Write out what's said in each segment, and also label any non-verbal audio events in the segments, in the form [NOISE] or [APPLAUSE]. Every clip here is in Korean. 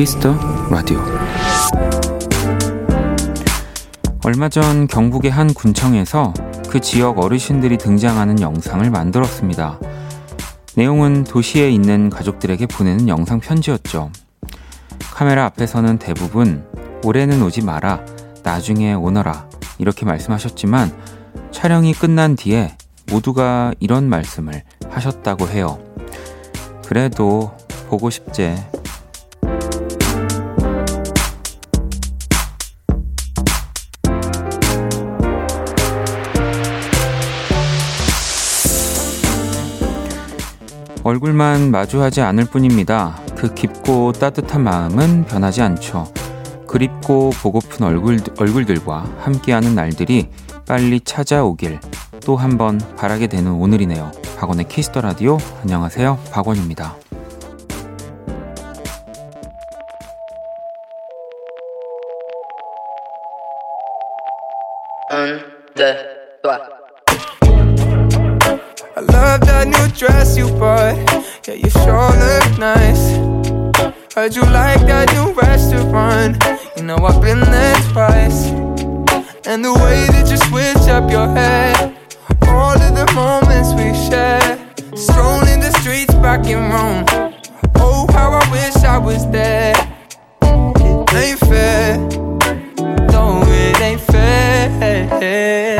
키스 더 라디오 얼마 전 경북의 한 군청에서 그 지역 어르신들이 등장하는 영상을 만들었습니다. 내용은 도시에 있는 가족들에게 보내는 영상 편지였죠. 카메라 앞에서는 대부분 올해는 오지 마라, 나중에 오너라 이렇게 말씀하셨지만 촬영이 끝난 뒤에 모두가 이런 말씀을 하셨다고 해요. 그래도 보고 싶제. 얼굴만 마주하지 않을 뿐입니다. 그 깊고 따뜻한 마음은 변하지 않죠. 그립고 보고픈 얼굴, 얼굴들과 함께하는 날들이 빨리 찾아오길 또 한 번 바라게 되는 오늘이네요. 박원의 키스터 라디오. 안녕하세요. 박원입니다. I dress you bought. Yeah, you sure look nice. Heard you like that new restaurant. You know I've been there twice. And the way that you switch up your hair. All of the moments we share. Strolling the streets back in Rome. Oh, how I wish I was there. It ain't fair. No, it ain't fair.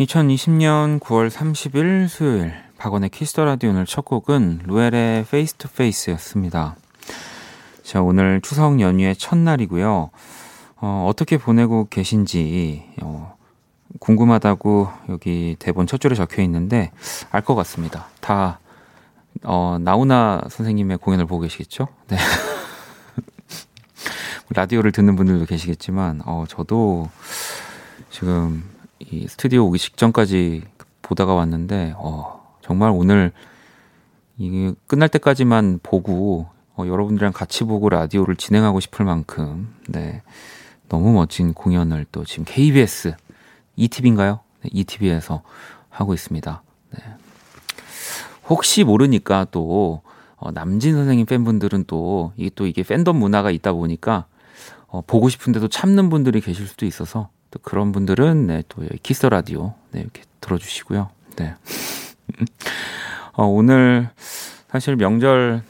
2020년 9월 30일 수요일 박원의 키스터 라디오 오늘 첫 곡은 루엘의 페이스 투 페이스였습니다. 자, 오늘 추석 연휴의 첫날이고요. 어, 어떻게 보내고 계신지 어, 궁금하다고 여기 대본 첫 줄에 적혀 있는데 알 것 같습니다. 다 어, 나훈아 선생님의 공연을 보고 계시겠죠? 네. [LAUGHS] 라디오를 듣는 분들도 계시겠지만 어, 저도 지금 이 스튜디오 오기 직전까지 보다가 왔는데 어, 정말 오늘 이게 끝날 때까지만 보고 어, 여러분들이랑 같이 보고 라디오를 진행하고 싶을 만큼 네 너무 멋진 공연을 또 지금 KBS ETV인가요? 네, ETV에서 하고 있습니다. 네. 혹시 모르니까 또 어, 남진 선생님 팬분들은 또 이게 또 이게 팬덤 문화가 있다 보니까 어, 보고 싶은데도 참는 분들이 계실 수도 있어서 또 그런 분들은 네, 또 키스 라디오 네, 이렇게 들어주시고요. 네. [LAUGHS] 어, 오늘 사실 명절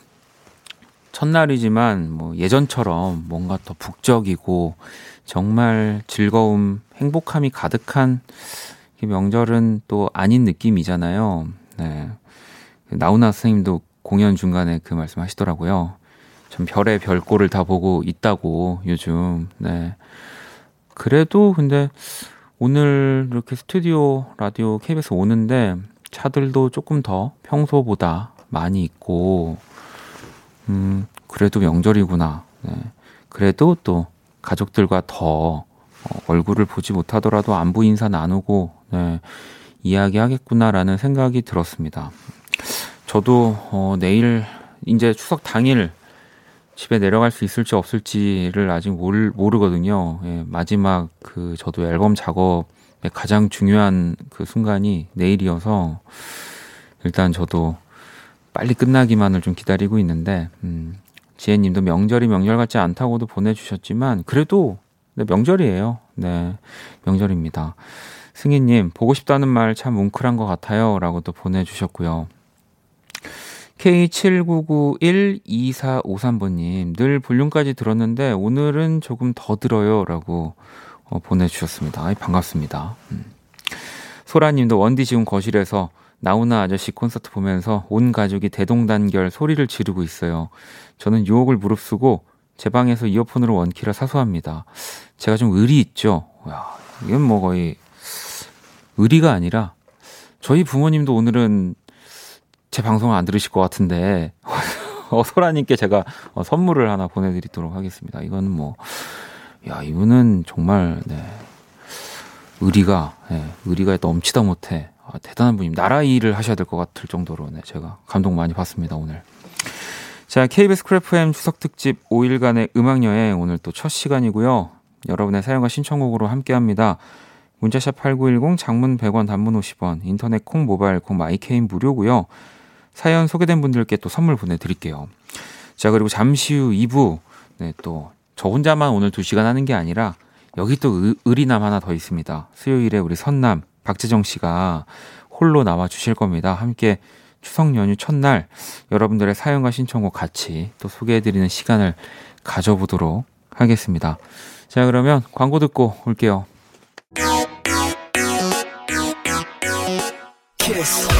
첫날이지만 뭐 예전처럼 뭔가 더 북적이고 정말 즐거움, 행복함이 가득한 명절은 또 아닌 느낌이잖아요. 네. 나훈아 선생님도 공연 중간에 그 말씀 하시더라고요. 참 별의 별꼴을 다 보고 있다고 요즘. 네. 그래도 근데 오늘 이렇게 스튜디오 라디오 KBS 오는데 차들도 조금 더 평소보다 많이 있고 음 그래도 명절이구나. 네. 그래도 또 가족들과 더 어, 얼굴을 보지 못하더라도 안부 인사 나누고 네, 이야기하겠구나라는 생각이 들었습니다. 저도 어, 내일 이제 추석 당일 집에 내려갈 수 있을지 없을지를 아직 모르, 모르거든요. 예, 마지막 그 저도 앨범 작업의 가장 중요한 그 순간이 내일이어서 일단 저도 빨리 끝나기만을 좀 기다리고 있는데 음, 지혜님도 명절이 명절 같지 않다고도 보내주셨지만 그래도 네, 명절이에요. 네, 명절입니다. 승희님 보고 싶다는 말 참 뭉클한 것 같아요라고도 보내주셨고요. K79912453번님, 늘 볼륨까지 들었는데 오늘은 조금 더 들어요. 라고 어, 보내주셨습니다. 아이, 반갑습니다. 음. 소라님도 원디 지금 거실에서 나훈아 아저씨 콘서트 보면서 온 가족이 대동단결 소리를 지르고 있어요. 저는 유혹을 무릅쓰고 제 방에서 이어폰으로 원키라 사소합니다. 제가 좀 의리 있죠? 야, 이건 뭐 거의 의리가 아니라 저희 부모님도 오늘은 제 방송을 안 들으실 것 같은데 [LAUGHS] 어, 소라님께 제가 어, 선물을 하나 보내드리도록 하겠습니다. 이건 뭐, 야, 이분은 정말, 네. 의리가, 네, 의리가 넘치다 못해. 아, 대단한 분입니다. 나라 일을 하셔야 될 것 같을 정도로, 네, 제가 감동 많이 받습니다, 오늘. 자, KBS 크래프엠 추석 특집 5일간의 음악 여행 오늘 또 첫 시간이고요. 여러분의 사연과 신청곡으로 함께 합니다. 문자샵 8910 장문 100원 단문 50원 인터넷 콩 모바일 콩 My K는 무료고요. 사연 소개된 분들께 또 선물 보내드릴게요. 자 그리고 잠시 후 2부 네, 또 저 혼자만 오늘 2시간 하는 게 아니라 여기 또 의리남 하나 더 있습니다. 수요일에 우리 선남 박재정 씨가 홀로 나와 주실 겁니다. 함께 추석 연휴 첫날 여러분들의 사연과 신청곡 같이 또 소개해드리는 시간을 가져보도록 하겠습니다. 자, 그러면 광고 듣고 올게요. 키스.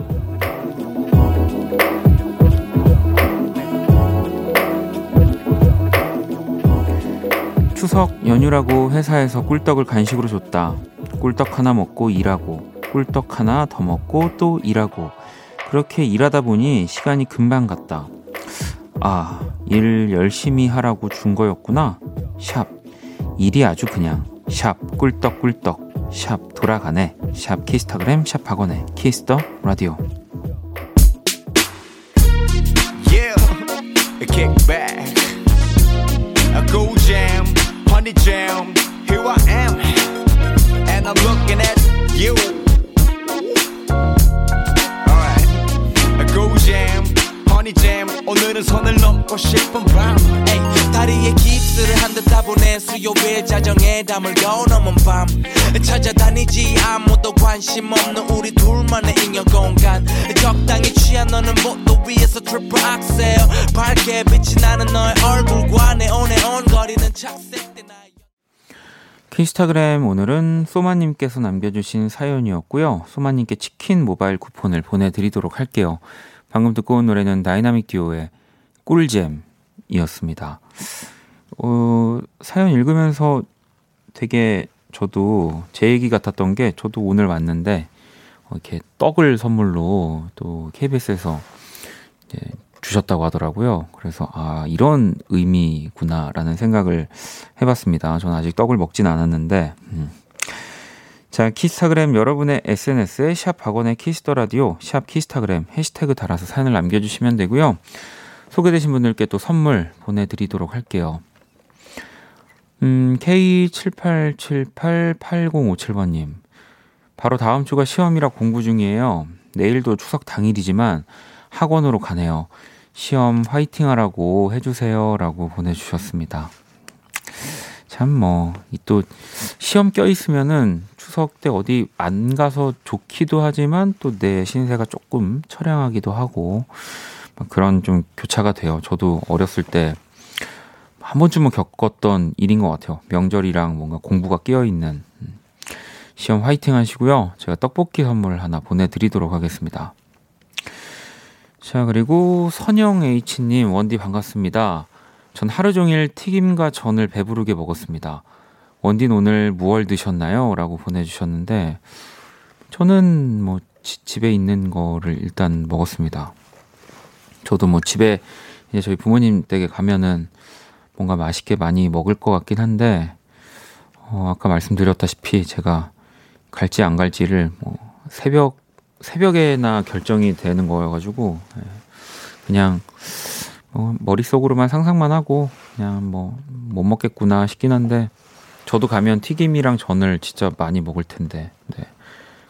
추석 연휴라고 회사에서 꿀떡을 간식으로 줬다. 꿀떡 하나 먹고 일하고 꿀떡 하나 더 먹고 또 일하고. 그렇게 일하다 보니 시간이 금방 갔다. 아, 일 열심히 하라고 준 거였구나. 샵. 일이 아주 그냥. 샵. 꿀떡꿀떡. 샵. 돌아가네. 샵. 키스타그램 샵. 학원의 키스터 라디오. Yeah, honey jam. Here I am, and I'm looking at you. Alright, I go jam, honey jam. 오늘은 선을 넘고 싶은 밤. Ay, 다리에 깁스를 한 듯 따보내 수요일 자정에 담을 겨우넘은 밤. 찾아다니지 아무도 관심 없는 우리 둘만의 인형 공간 적당히 취한 너는 보도 위에서 트리플 악셀 밝게 빛이 나는 너의 얼굴과 네온네온 거리는 착색된 키스타그램 오늘은 소마님께서 남겨주신 사연이었고요. 소마님께 치킨 모바일 쿠폰을 보내드리도록 할게요. 방금 듣고 온 노래는 다이나믹 듀오의 꿀잼이었습니다. 어, 사연 읽으면서 되게 저도 제 얘기 같았던 게 저도 오늘 왔는데 어, 이렇게 떡을 선물로 또 KBS에서 주셨다고 하더라고요. 그래서 아 이런 의미구나라는 생각을 해봤습니다. 저는 아직 떡을 먹진 않았는데 음. 자 키스타그램 여러분의 SNS에 샵 박원의 키스 더 라디오 샵 키스타그램 해시태그 달아서 사연을 남겨주시면 되고요. 소개되신 분들께 또 선물 보내드리도록 할게요. 음, K78788057번님. 바로 다음 주가 시험이라 공부 중이에요. 내일도 추석 당일이지만 학원으로 가네요. 시험 화이팅 하라고 해주세요. 라고 보내주셨습니다. 참, 뭐, 또, 시험 껴있으면은 추석 때 어디 안 가서 좋기도 하지만 또 내 신세가 조금 처량하기도 하고, 그런 좀 교차가 돼요. 저도 어렸을 때 한 번쯤은 겪었던 일인 것 같아요. 명절이랑 뭔가 공부가 끼어 있는 음. 시험 화이팅 하시고요. 제가 떡볶이 선물 하나 보내드리도록 하겠습니다. 자, 그리고 선영 H님, 원디 반갑습니다. 전 하루 종일 튀김과 전을 배부르게 먹었습니다. 원디는 오늘 무얼 드셨나요? 라고 보내주셨는데, 저는 뭐 지, 집에 있는 거를 일단 먹었습니다. 저도 뭐 집에 이제 저희 부모님 댁에 가면은 뭔가 맛있게 많이 먹을 것 같긴 한데 어, 아까 말씀드렸다시피 제가 갈지 안 갈지를 뭐 새벽 새벽에나 결정이 되는 거여가지고 예, 그냥 뭐 머릿속으로만 상상만 하고 그냥 뭐 못 먹겠구나 싶긴 한데 저도 가면 튀김이랑 전을 진짜 많이 먹을 텐데 네.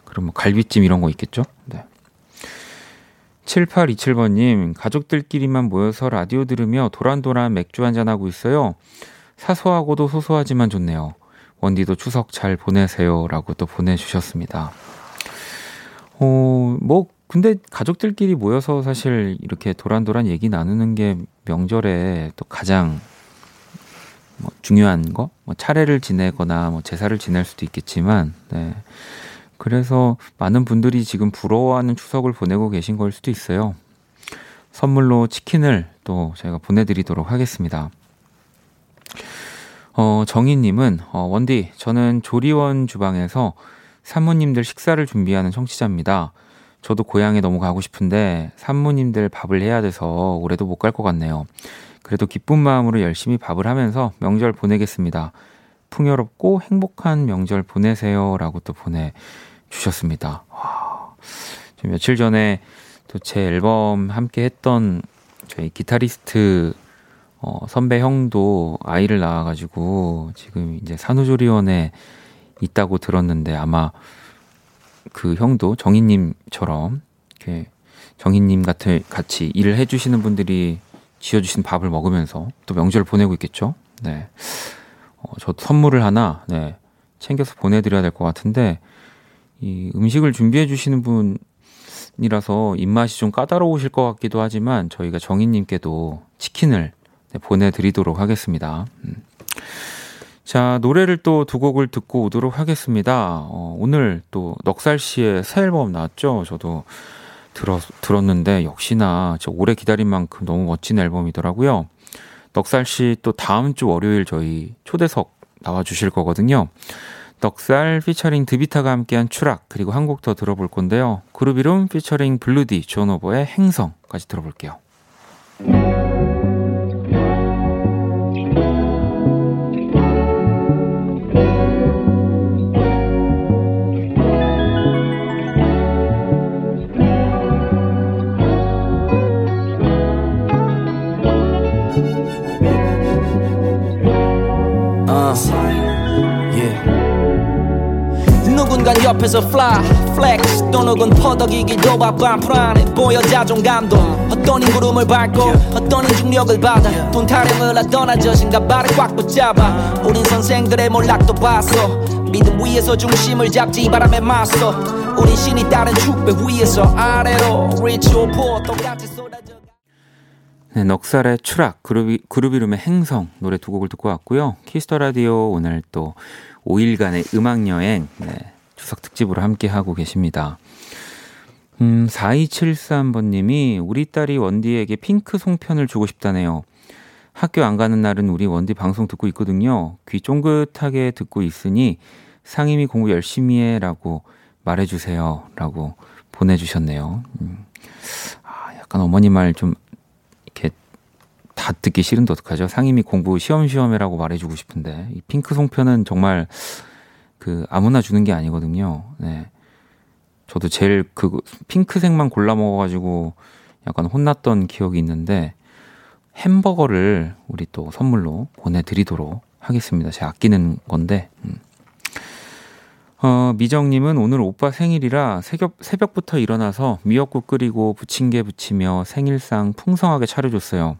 그럼 뭐 갈비찜 이런 거 있겠죠? 네. 7827번님, 가족들끼리만 모여서 라디오 들으며 도란도란 맥주 한잔하고 있어요. 사소하고도 소소하지만 좋네요. 원디도 추석 잘 보내세요. 라고 또 보내주셨습니다. 어, 뭐, 근데 가족들끼리 모여서 사실 이렇게 도란도란 얘기 나누는 게 명절에 또 가장 뭐 중요한 거? 뭐 차례를 지내거나 뭐 제사를 지낼 수도 있겠지만, 네. 그래서 많은 분들이 지금 부러워하는 추석을 보내고 계신 걸 수도 있어요. 선물로 치킨을 또 저희가 보내드리도록 하겠습니다. 어, 정희님은, 어, 원디, 저는 조리원 주방에서 사모님들 식사를 준비하는 청취자입니다. 저도 고향에 너무 가고 싶은데 산모님들 밥을 해야 돼서 올해도 못 갈 것 같네요. 그래도 기쁜 마음으로 열심히 밥을 하면서 명절 보내겠습니다. 풍요롭고 행복한 명절 보내세요. 라고 또 보내 주셨습니다. 와, 며칠 전에 또 제 앨범 함께 했던 저희 기타리스트 어, 선배 형도 아이를 낳아가지고 지금 이제 산후조리원에 있다고 들었는데 아마 그 형도 정희님처럼 이렇게 정희님 같은 같이 일을 해주시는 분들이 지어주신 밥을 먹으면서 또 명절 보내고 있겠죠. 네. 어, 저 선물을 하나 네, 챙겨서 보내드려야 될 것 같은데 이 음식을 준비해 주시는 분이라서 입맛이 좀 까다로우실 것 같기도 하지만 저희가 정희님께도 치킨을 네, 보내드리도록 하겠습니다. 음. 자, 노래를 또 두 곡을 듣고 오도록 하겠습니다. 어, 오늘 또 넉살 씨의 새 앨범 나왔죠? 저도 들었, 들었는데 역시나 저 오래 기다린 만큼 너무 멋진 앨범이더라고요. 넉살 씨 또 다음 주 월요일 저희 초대석 나와 주실 거거든요. 넉살 피처링 드비타가 함께한 추락 그리고 한 곡 더 들어볼 건데요. 그루비룸 피처링 블루디 존오버의 행성까지 들어볼게요. 옆에서 fly, flex. 또 누군 퍼덕이기도 바빠 불안해 보여 자존감도 어떤 인구름을 밟고 어떤 인중력을 받아 돈 타령을 하던 저신가발을 꽉 붙잡아. 우린 선생들의 몰락도 봤어. 믿음 위에서 중심을 잡지 바람에 맞서. 우린 신이 따른 축배 위에서 아래로 Rich or poor 똑같이 쏟아져 네, 넉살의 추락, 그룹 이름의 행성 노래 두 곡을 듣고 왔고요. 키스터 라디오 오늘 또 5일간의 음악 여행. 네, 추석 특집으로 함께 하고 계십니다. 음, 4273번님이 우리 딸이 원디에게 핑크 송편을 주고 싶다네요. 학교 안 가는 날은 우리 원디 방송 듣고 있거든요. 귀 쫑긋하게 듣고 있으니 상임이 공부 열심히 해 라고 말해주세요. 라고 보내주셨네요. 음, 아, 약간 어머니 말 좀 이렇게 다 듣기 싫은데 어떡하죠? 상임이 공부 시험시험해라고 말해주고 싶은데 이 핑크 송편은 정말 그 아무나 주는 게 아니거든요. 네. 저도 제일 그 핑크색만 골라 먹어가지고 약간 혼났던 기억이 있는데 햄버거를 우리 또 선물로 보내드리도록 하겠습니다. 제가 아끼는 건데. 음. 어, 미정님은 오늘 오빠 생일이라 새벽, 새벽부터 일어나서 미역국 끓이고 부침개 부치며 생일상 풍성하게 차려줬어요.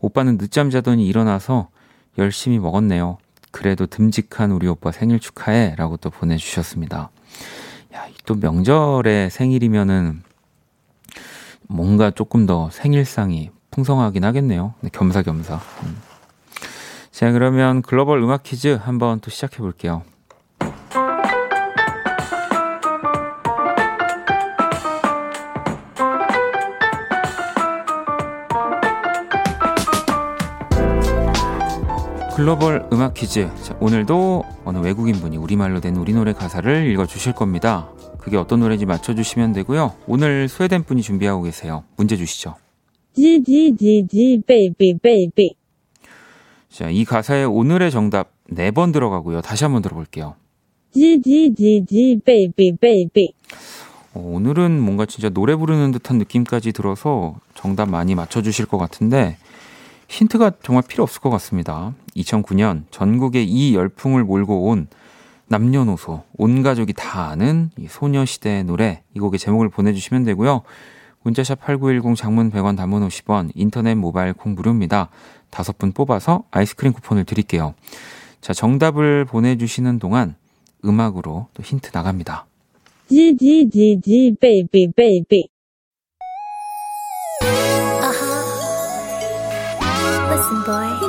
오빠는 늦잠 자더니 일어나서 열심히 먹었네요. 그래도 듬직한 우리 오빠 생일 축하해 라고 또 보내주셨습니다. 야, 또 명절에 생일이면은 뭔가 조금 더 생일상이 풍성하긴 하겠네요. 네, 겸사겸사. 음. 자, 그러면 글로벌 음악 퀴즈 한번 또 시작해 볼게요. 글로벌 음악 퀴즈. 자, 오늘도 어느 외국인 분이 우리말로 된 우리 노래 가사를 읽어 주실 겁니다. 그게 어떤 노래인지 맞춰 주시면 되고요. 오늘 스웨덴 분이 준비하고 계세요. 문제 주시죠. Gee Gee Gee Gee baby baby. 자, 이 가사의 오늘의 정답 네 번 들어가고요. 다시 한번 들어볼게요. Gee Gee Gee Gee baby baby. 어, 오늘은 뭔가 진짜 노래 부르는 듯한 느낌까지 들어서 정답 많이 맞춰 주실 것 같은데 힌트가 정말 필요 없을 것 같습니다. 2009년 전국에 이 열풍을 몰고 온 남녀노소, 온 가족이 다 아는 이 소녀시대의 노래, 이 곡의 제목을 보내주시면 되고요. 문자샵 8910 장문 100원 단문 50원, 인터넷 모바일 콩 무료입니다. 다섯 분 뽑아서 아이스크림 쿠폰을 드릴게요. 자, 정답을 보내주시는 동안 음악으로 또 힌트 나갑니다. Gee Gee Gee Gee baby baby boy.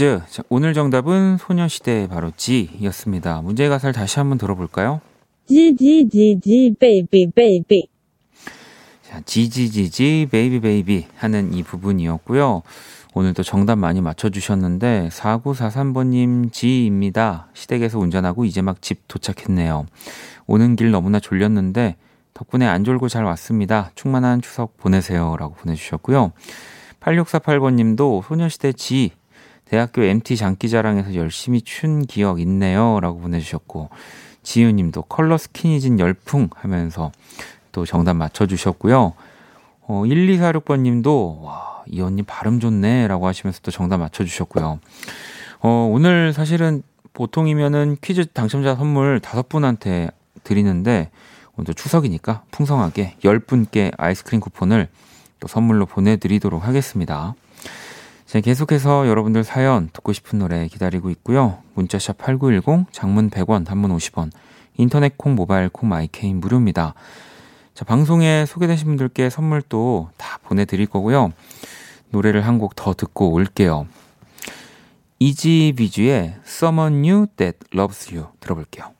퀴즈. 자, 오늘 정답은 소녀시대의 바로 Gee였습니다. 문제 가사를 다시 한번 들어볼까요? Gee Gee Gee Gee baby baby. 자, Gee Gee Gee Gee baby baby 하는 이 부분이었고요. 오늘도 정답 많이 맞춰주셨는데 4943번님 Gee입니다. 시댁에서 운전하고 이제 막 집 도착했네요. 오는 길 너무나 졸렸는데 덕분에 안 졸고 잘 왔습니다. 충만한 추석 보내세요. 라고 보내주셨고요. 8648번님도 소녀시대 지 대학교 MT 장기자랑에서 열심히 춘 기억 있네요. 라고 보내주셨고 지유님도 컬러 스키니진 열풍 하면서 또 정답 맞춰주셨고요. 어, 1246번님도 와, 이 언니 발음 좋네 라고 하시면서 또 정답 맞춰주셨고요. 어, 오늘 사실은 보통이면은 퀴즈 당첨자 선물 다섯 분한테 드리는데 오늘도 추석이니까 풍성하게 10분께 아이스크림 쿠폰을 또 선물로 보내드리도록 하겠습니다. 자, 계속해서 여러분들 사연 듣고 싶은 노래 기다리고 있고요. 문자샵 8910, 장문 100원, 단문 50원, 인터넷 콩, 모바일 콩, My K는 무료입니다. 자, 방송에 소개되신 분들께 선물 또 다 보내드릴 거고요. 노래를 한 곡 더 듣고 올게요. 이지 비주의 Someone New That Loves You 들어볼게요.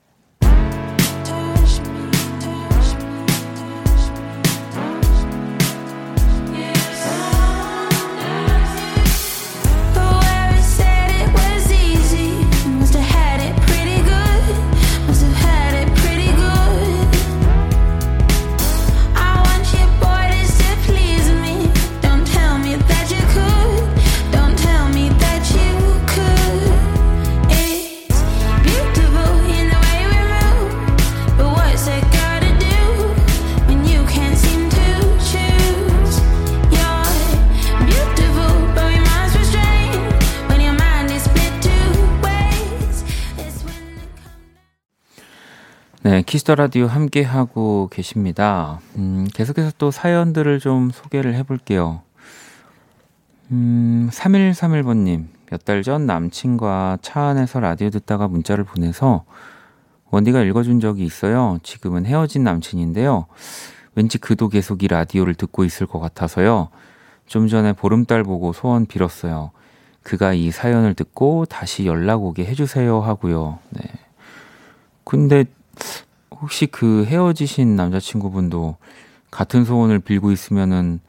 네, 키스 더 라디오 함께 하고 계십니다. 음, 계속해서 또 사연들을 좀 소개를 해볼게요. 음, 3131번님, 몇 달 전 남친과 차 안에서 라디오 듣다가 문자를 보내서 원디가 읽어준 적이 있어요. 지금은 헤어진 남친인데요. 왠지 그도 계속 이 라디오를 듣고 있을 것 같아서요. 좀 전에 보름달 보고 소원 빌었어요. 그가 이 사연을 듣고 다시 연락 오게 해주세요 하고요. 네. 근데 혹시 그 헤어지신 남자친구분도 같은 소원을 빌고 있으면은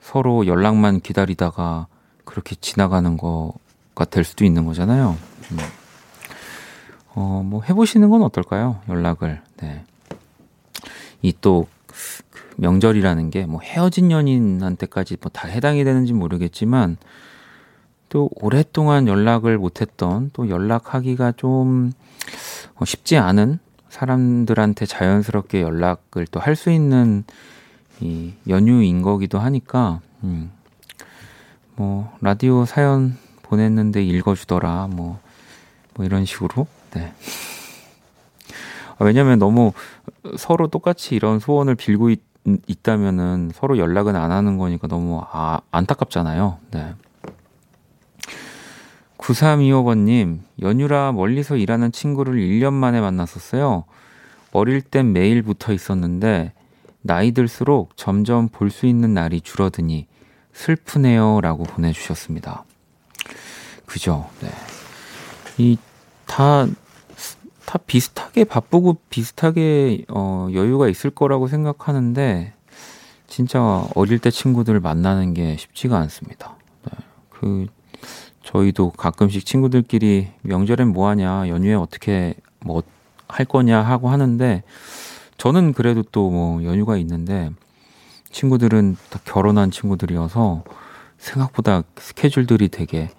서로 연락만 기다리다가 그렇게 지나가는 거가 될 수도 있는 거잖아요. 음. 어, 뭐 해보시는 건 어떨까요? 연락을. 네. 이또 그 명절이라는 게 뭐 헤어진 연인한테까지 뭐 다 해당이 되는지 모르겠지만 또 오랫동안 연락을 못했던 또 연락하기가 좀 어, 쉽지 않은 사람들한테 자연스럽게 연락을 또 할 수 있는 이 연휴인 거기도 하니까 음, 뭐 라디오 사연 보냈는데 읽어주더라 뭐, 뭐 이런 식으로 네. 아, 왜냐면 너무 서로 똑같이 이런 소원을 빌고 있, 있다면은 서로 연락은 안 하는 거니까 너무 아, 안타깝잖아요. 네. 9325번님, 연휴라 멀리서 일하는 친구를 1년 만에 만났었어요. 어릴 땐 매일 붙어 있었는데, 나이 들수록 점점 볼 수 있는 날이 줄어드니 슬프네요. 라고 보내주셨습니다. 그죠? 네. 이, 다, 다 비슷하게 바쁘고 비슷하게, 어, 여유가 있을 거라고 생각하는데, 진짜 어릴 때 친구들을 만나는 게 쉽지가 않습니다. 네. 그, 저희도 가끔씩 친구들끼리 명절엔 뭐 하냐, 연휴에 어떻게 뭐 할 거냐 하고 하는데 저는 그래도 또 뭐 연휴가 있는데 친구들은 다 결혼한 친구들이어서 생각보다 스케줄들이 되게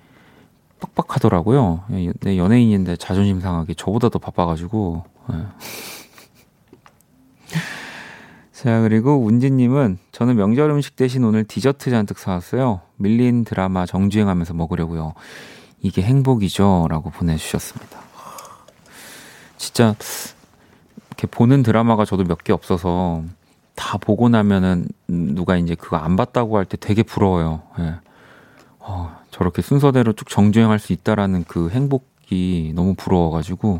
빡빡하더라고요. 내 연예인인데 자존심 상하게 저보다 더 바빠가지고. 네. [LAUGHS] 자, 그리고 운지님은 저는 명절 음식 대신 오늘 디저트 잔뜩 사왔어요. 밀린 드라마 정주행하면서 먹으려고요. 이게 행복이죠. 라고 보내주셨습니다. 진짜, 이렇게 보는 드라마가 저도 몇 개 없어서 다 보고 나면은 누가 이제 그거 안 봤다고 할 때 되게 부러워요. 예. 어, 저렇게 순서대로 쭉 정주행할 수 있다라는 그 행복이 너무 부러워가지고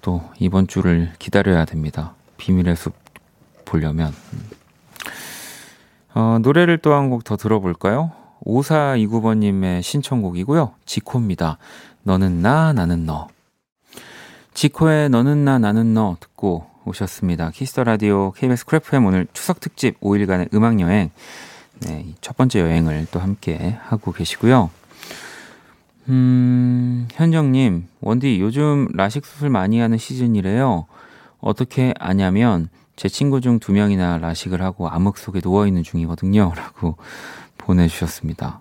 또 이번 주를 기다려야 됩니다. 비밀의 숲 보려면. 어, 노래를 또 한 곡 더 들어볼까요? 5429번님의 신청곡이고요. 지코입니다. 너는 나, 나는 너. 지코의 너는 나, 나는 너 듣고 오셨습니다. 키스 더 라디오 KBS Cool FM 오늘 추석 특집 5일간의 음악 여행. 네, 첫 번째 여행을 또 함께 하고 계시고요. 음, 현정님, 원디 요즘 라식 수술 많이 하는 시즌이래요. 어떻게 아냐면 제 친구 중 두 명이나 라식을 하고 암흑 속에 누워 있는 중이거든요. [LAUGHS] 라고 보내주셨습니다.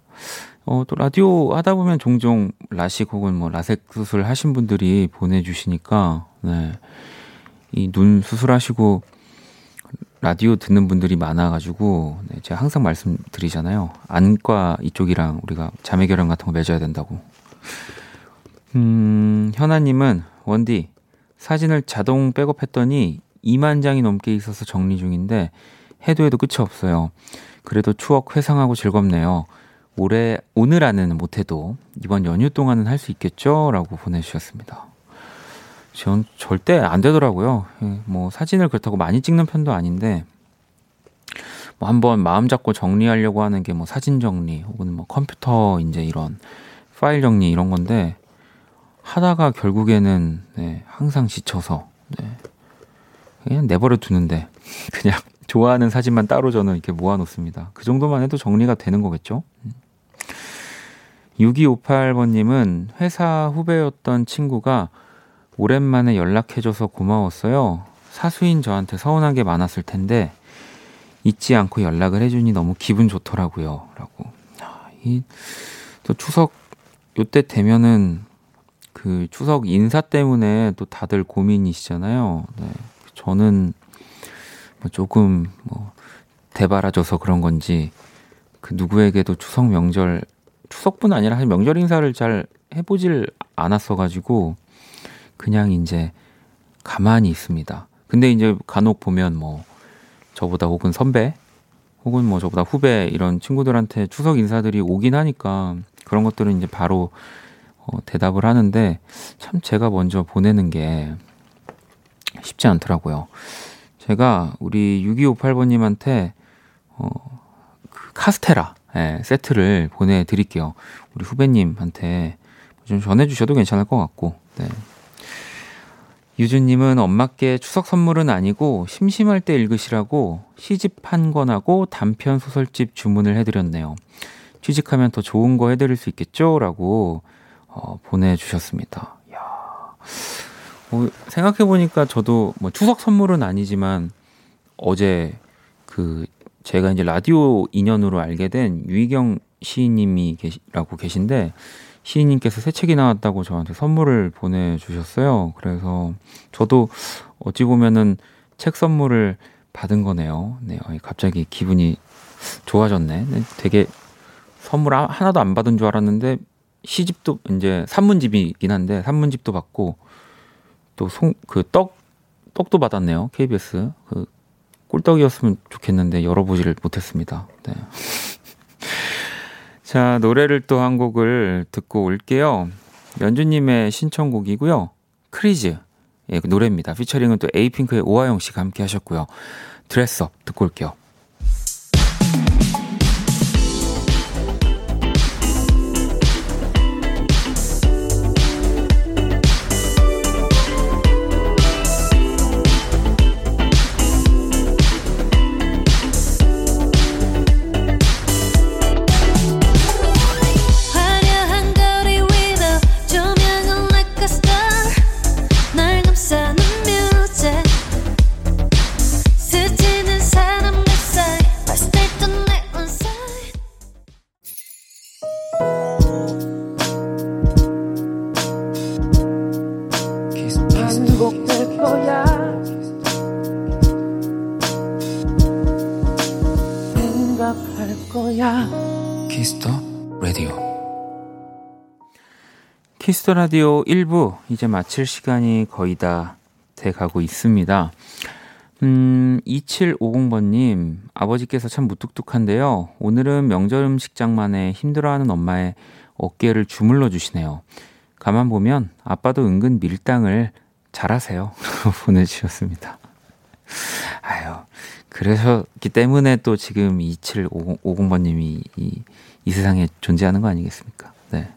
어, 또 라디오 하다 보면 종종 라식 혹은 뭐 라섹 수술 하신 분들이 보내주시니까, 네. 이 눈 수술하시고 라디오 듣는 분들이 많아가지고, 네, 제가 항상 말씀드리잖아요. 안과 이쪽이랑 우리가 자매결연 같은 거 맺어야 된다고. 음, 현아님은, 원디, 사진을 자동 백업했더니 2만 장이 넘게 있어서 정리 중인데, 해도 해도 끝이 없어요. 그래도 추억 회상하고 즐겁네요. 올해, 오늘 안에는 못해도 이번 연휴 동안은 할 수 있겠죠? 라고 보내주셨습니다. 전 절대 안 되더라고요. 예, 뭐 사진을 그렇다고 많이 찍는 편도 아닌데, 뭐 한번 마음 잡고 정리하려고 하는 게 뭐 사진 정리 혹은 뭐 컴퓨터 이제 이런 파일 정리 이런 건데, 하다가 결국에는 네, 항상 지쳐서 네, 그냥 내버려 두는데 그냥 [LAUGHS] 좋아하는 사진만 따로 저는 이렇게 모아놓습니다. 그 정도만 해도 정리가 되는 거겠죠? 6258번님은 회사 후배였던 친구가 오랜만에 연락해줘서 고마웠어요. 사수인 저한테 서운한 게 많았을 텐데 잊지 않고 연락을 해주니 너무 기분 좋더라고요. 라고. 이, 또 추석 요때 되면은 그 추석 인사 때문에 또 다들 고민이시잖아요. 네. 저는 뭐 조금 뭐 대바라져서 그런 건지 그 누구에게도 추석 명절 추석뿐 아니라 사실 명절 인사를 잘 해보질 않았어 가지고 그냥 이제 가만히 있습니다. 근데 이제 간혹 보면 뭐 저보다 혹은 선배 혹은 뭐 저보다 후배 이런 친구들한테 추석 인사들이 오긴 하니까 그런 것들은 이제 바로 어, 대답을 하는데 참 제가 먼저 보내는 게 쉽지 않더라고요. 제가 우리 6258번님한테 어, 그 카스테라 예, 세트를 보내드릴게요. 우리 후배님한테 좀 전해주셔도 괜찮을 것 같고. 네. 유주님은 엄마께 추석 선물은 아니고 심심할 때 읽으시라고 시집 한 권하고 단편 소설집 주문을 해드렸네요. 취직하면 더 좋은 거 해드릴 수 있겠죠? 라고 어, 보내주셨습니다. 야 어, 생각해 보니까 저도 뭐 추석 선물은 아니지만 어제 그 제가 이제 라디오 인연으로 알게 된 유희경 시인님이 계시라고 계신데 시인님께서 새 책이 나왔다고 저한테 선물을 보내주셨어요. 그래서 저도 어찌 보면은 책 선물을 받은 거네요. 네, 갑자기 기분이 좋아졌네. 네, 되게 선물 하나도 안 받은 줄 알았는데 시집도 이제 산문집이긴 한데 산문집도 받고 또 송 그 떡 떡도 받았네요. KBS 그 꿀떡이었으면 좋겠는데 열어보지를 못했습니다. 네. [LAUGHS] 자, 노래를 또 한 곡을 듣고 올게요. 연주님의 신청곡이고요. 크리즈. 예, 그 노래입니다. 피처링은 또 에이핑크의 오하영 씨가 함께 하셨고요. 드레스업 듣고 올게요. Kiss the Radio 1부 이제 마칠 시간이 거의 다 돼 가고 있습니다. 음, 2750번님, 아버지께서 참 무뚝뚝한데요. 오늘은 명절 음식장만에 힘들어하는 엄마의 어깨를 주물러 주시네요. 가만 보면 아빠도 은근 밀당을 잘하세요. [LAUGHS] 보내주셨습니다. 아유, 그러셨기 때문에 또 지금 2750번님이 이, 이 세상에 존재하는 거 아니겠습니까? 네.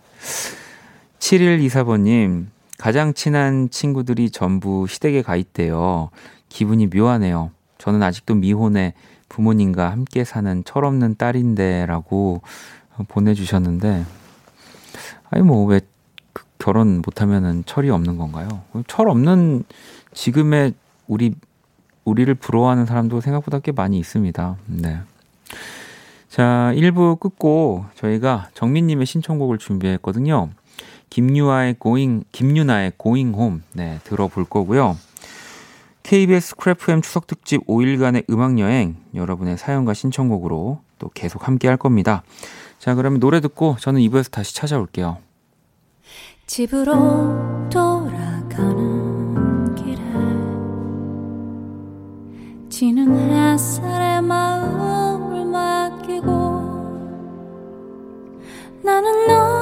7124번님, 가장 친한 친구들이 전부 시댁에 가 있대요. 기분이 묘하네요. 저는 아직도 미혼에 부모님과 함께 사는 철없는 딸인데 라고 보내주셨는데, 아니, 뭐, 왜그 결혼 못하면은 철이 없는 건가요? 철 없는 지금의 우리, 우리를 부러워하는 사람도 생각보다 꽤 많이 있습니다. 네. 자, 1부 끝고 저희가 정민님의 신청곡을 준비했거든요. 김유아의 Going, 김유나의 Home, 네, 들어볼 거고요. KBS 크래프엠 추석 특집 5일간의 음악 여행 여러분의 사연과 신청곡으로 또 계속 함께 할 겁니다. 자, 그러면 노래 듣고 저는 2부에서 다시 찾아올게요. 집으로 돌아가는 길에 지는 햇살에 마음을 맡기고 나는 너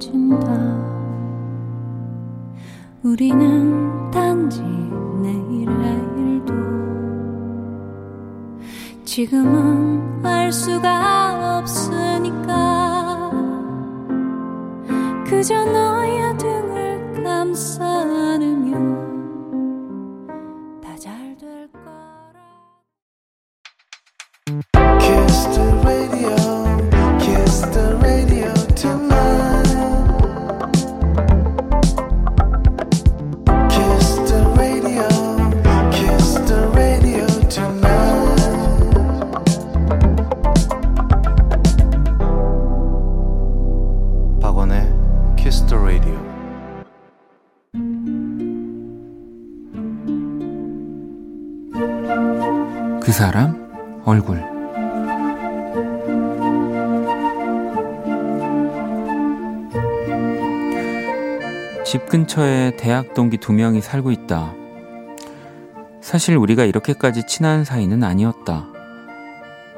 슬퍼진다. 우리는 단지 내일의 일도 지금은 알 수가 없으니까. 그저 너의 등을 감싸 안으며 대학 동기 두 명이 살고 있다. 사실 우리가 이렇게까지 친한 사이는 아니었다.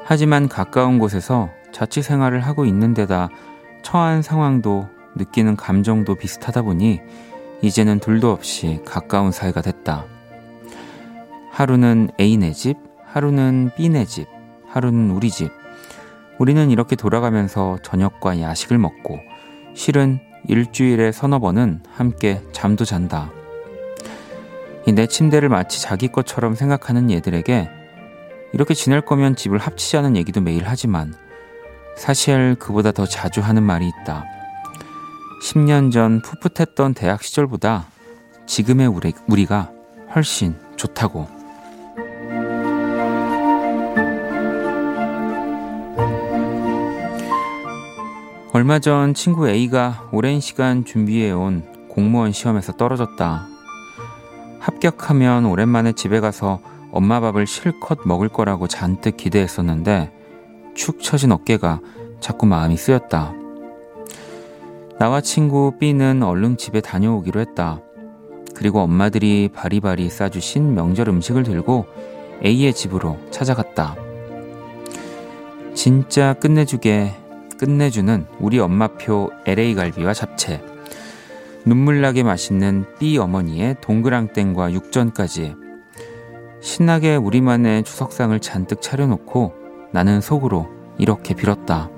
하지만 가까운 곳에서 자취 생활을 하고 있는 데다 처한 상황도 느끼는 감정도 비슷하다 보니 이제는 둘도 없이 가까운 사이가 됐다. 하루는 A네 집, 하루는 B네 집, 하루는 우리 집. 우리는 이렇게 돌아가면서 저녁과 야식을 먹고 실은 일주일에 서너 번은 함께 잠도 잔다. 이내 침대를 마치 자기 것처럼 생각하는 얘들에게 이렇게 지낼 거면 집을 합치자는 얘기도 매일 하지만 사실 그보다 더 자주 하는 말이 있다. 10년 전 풋풋했던 대학 시절보다 지금의 우리, 우리가 훨씬 좋다고. 얼마 전 친구 A가 오랜 시간 준비해온 공무원 시험에서 떨어졌다. 합격하면 오랜만에 집에 가서 엄마 밥을 실컷 먹을 거라고 잔뜩 기대했었는데 축 처진 어깨가 자꾸 마음이 쓰였다. 나와 친구 B는 얼른 집에 다녀오기로 했다. 그리고 엄마들이 바리바리 싸주신 명절 음식을 들고 A의 집으로 찾아갔다. 진짜 끝내주게 끝내주는 우리 엄마표 LA 갈비와 잡채. 눈물나게 맛있는 B 어머니의 동그랑땡과 육전까지. 신나게 우리만의 추석상을 잔뜩 차려놓고 나는 속으로 이렇게 빌었다.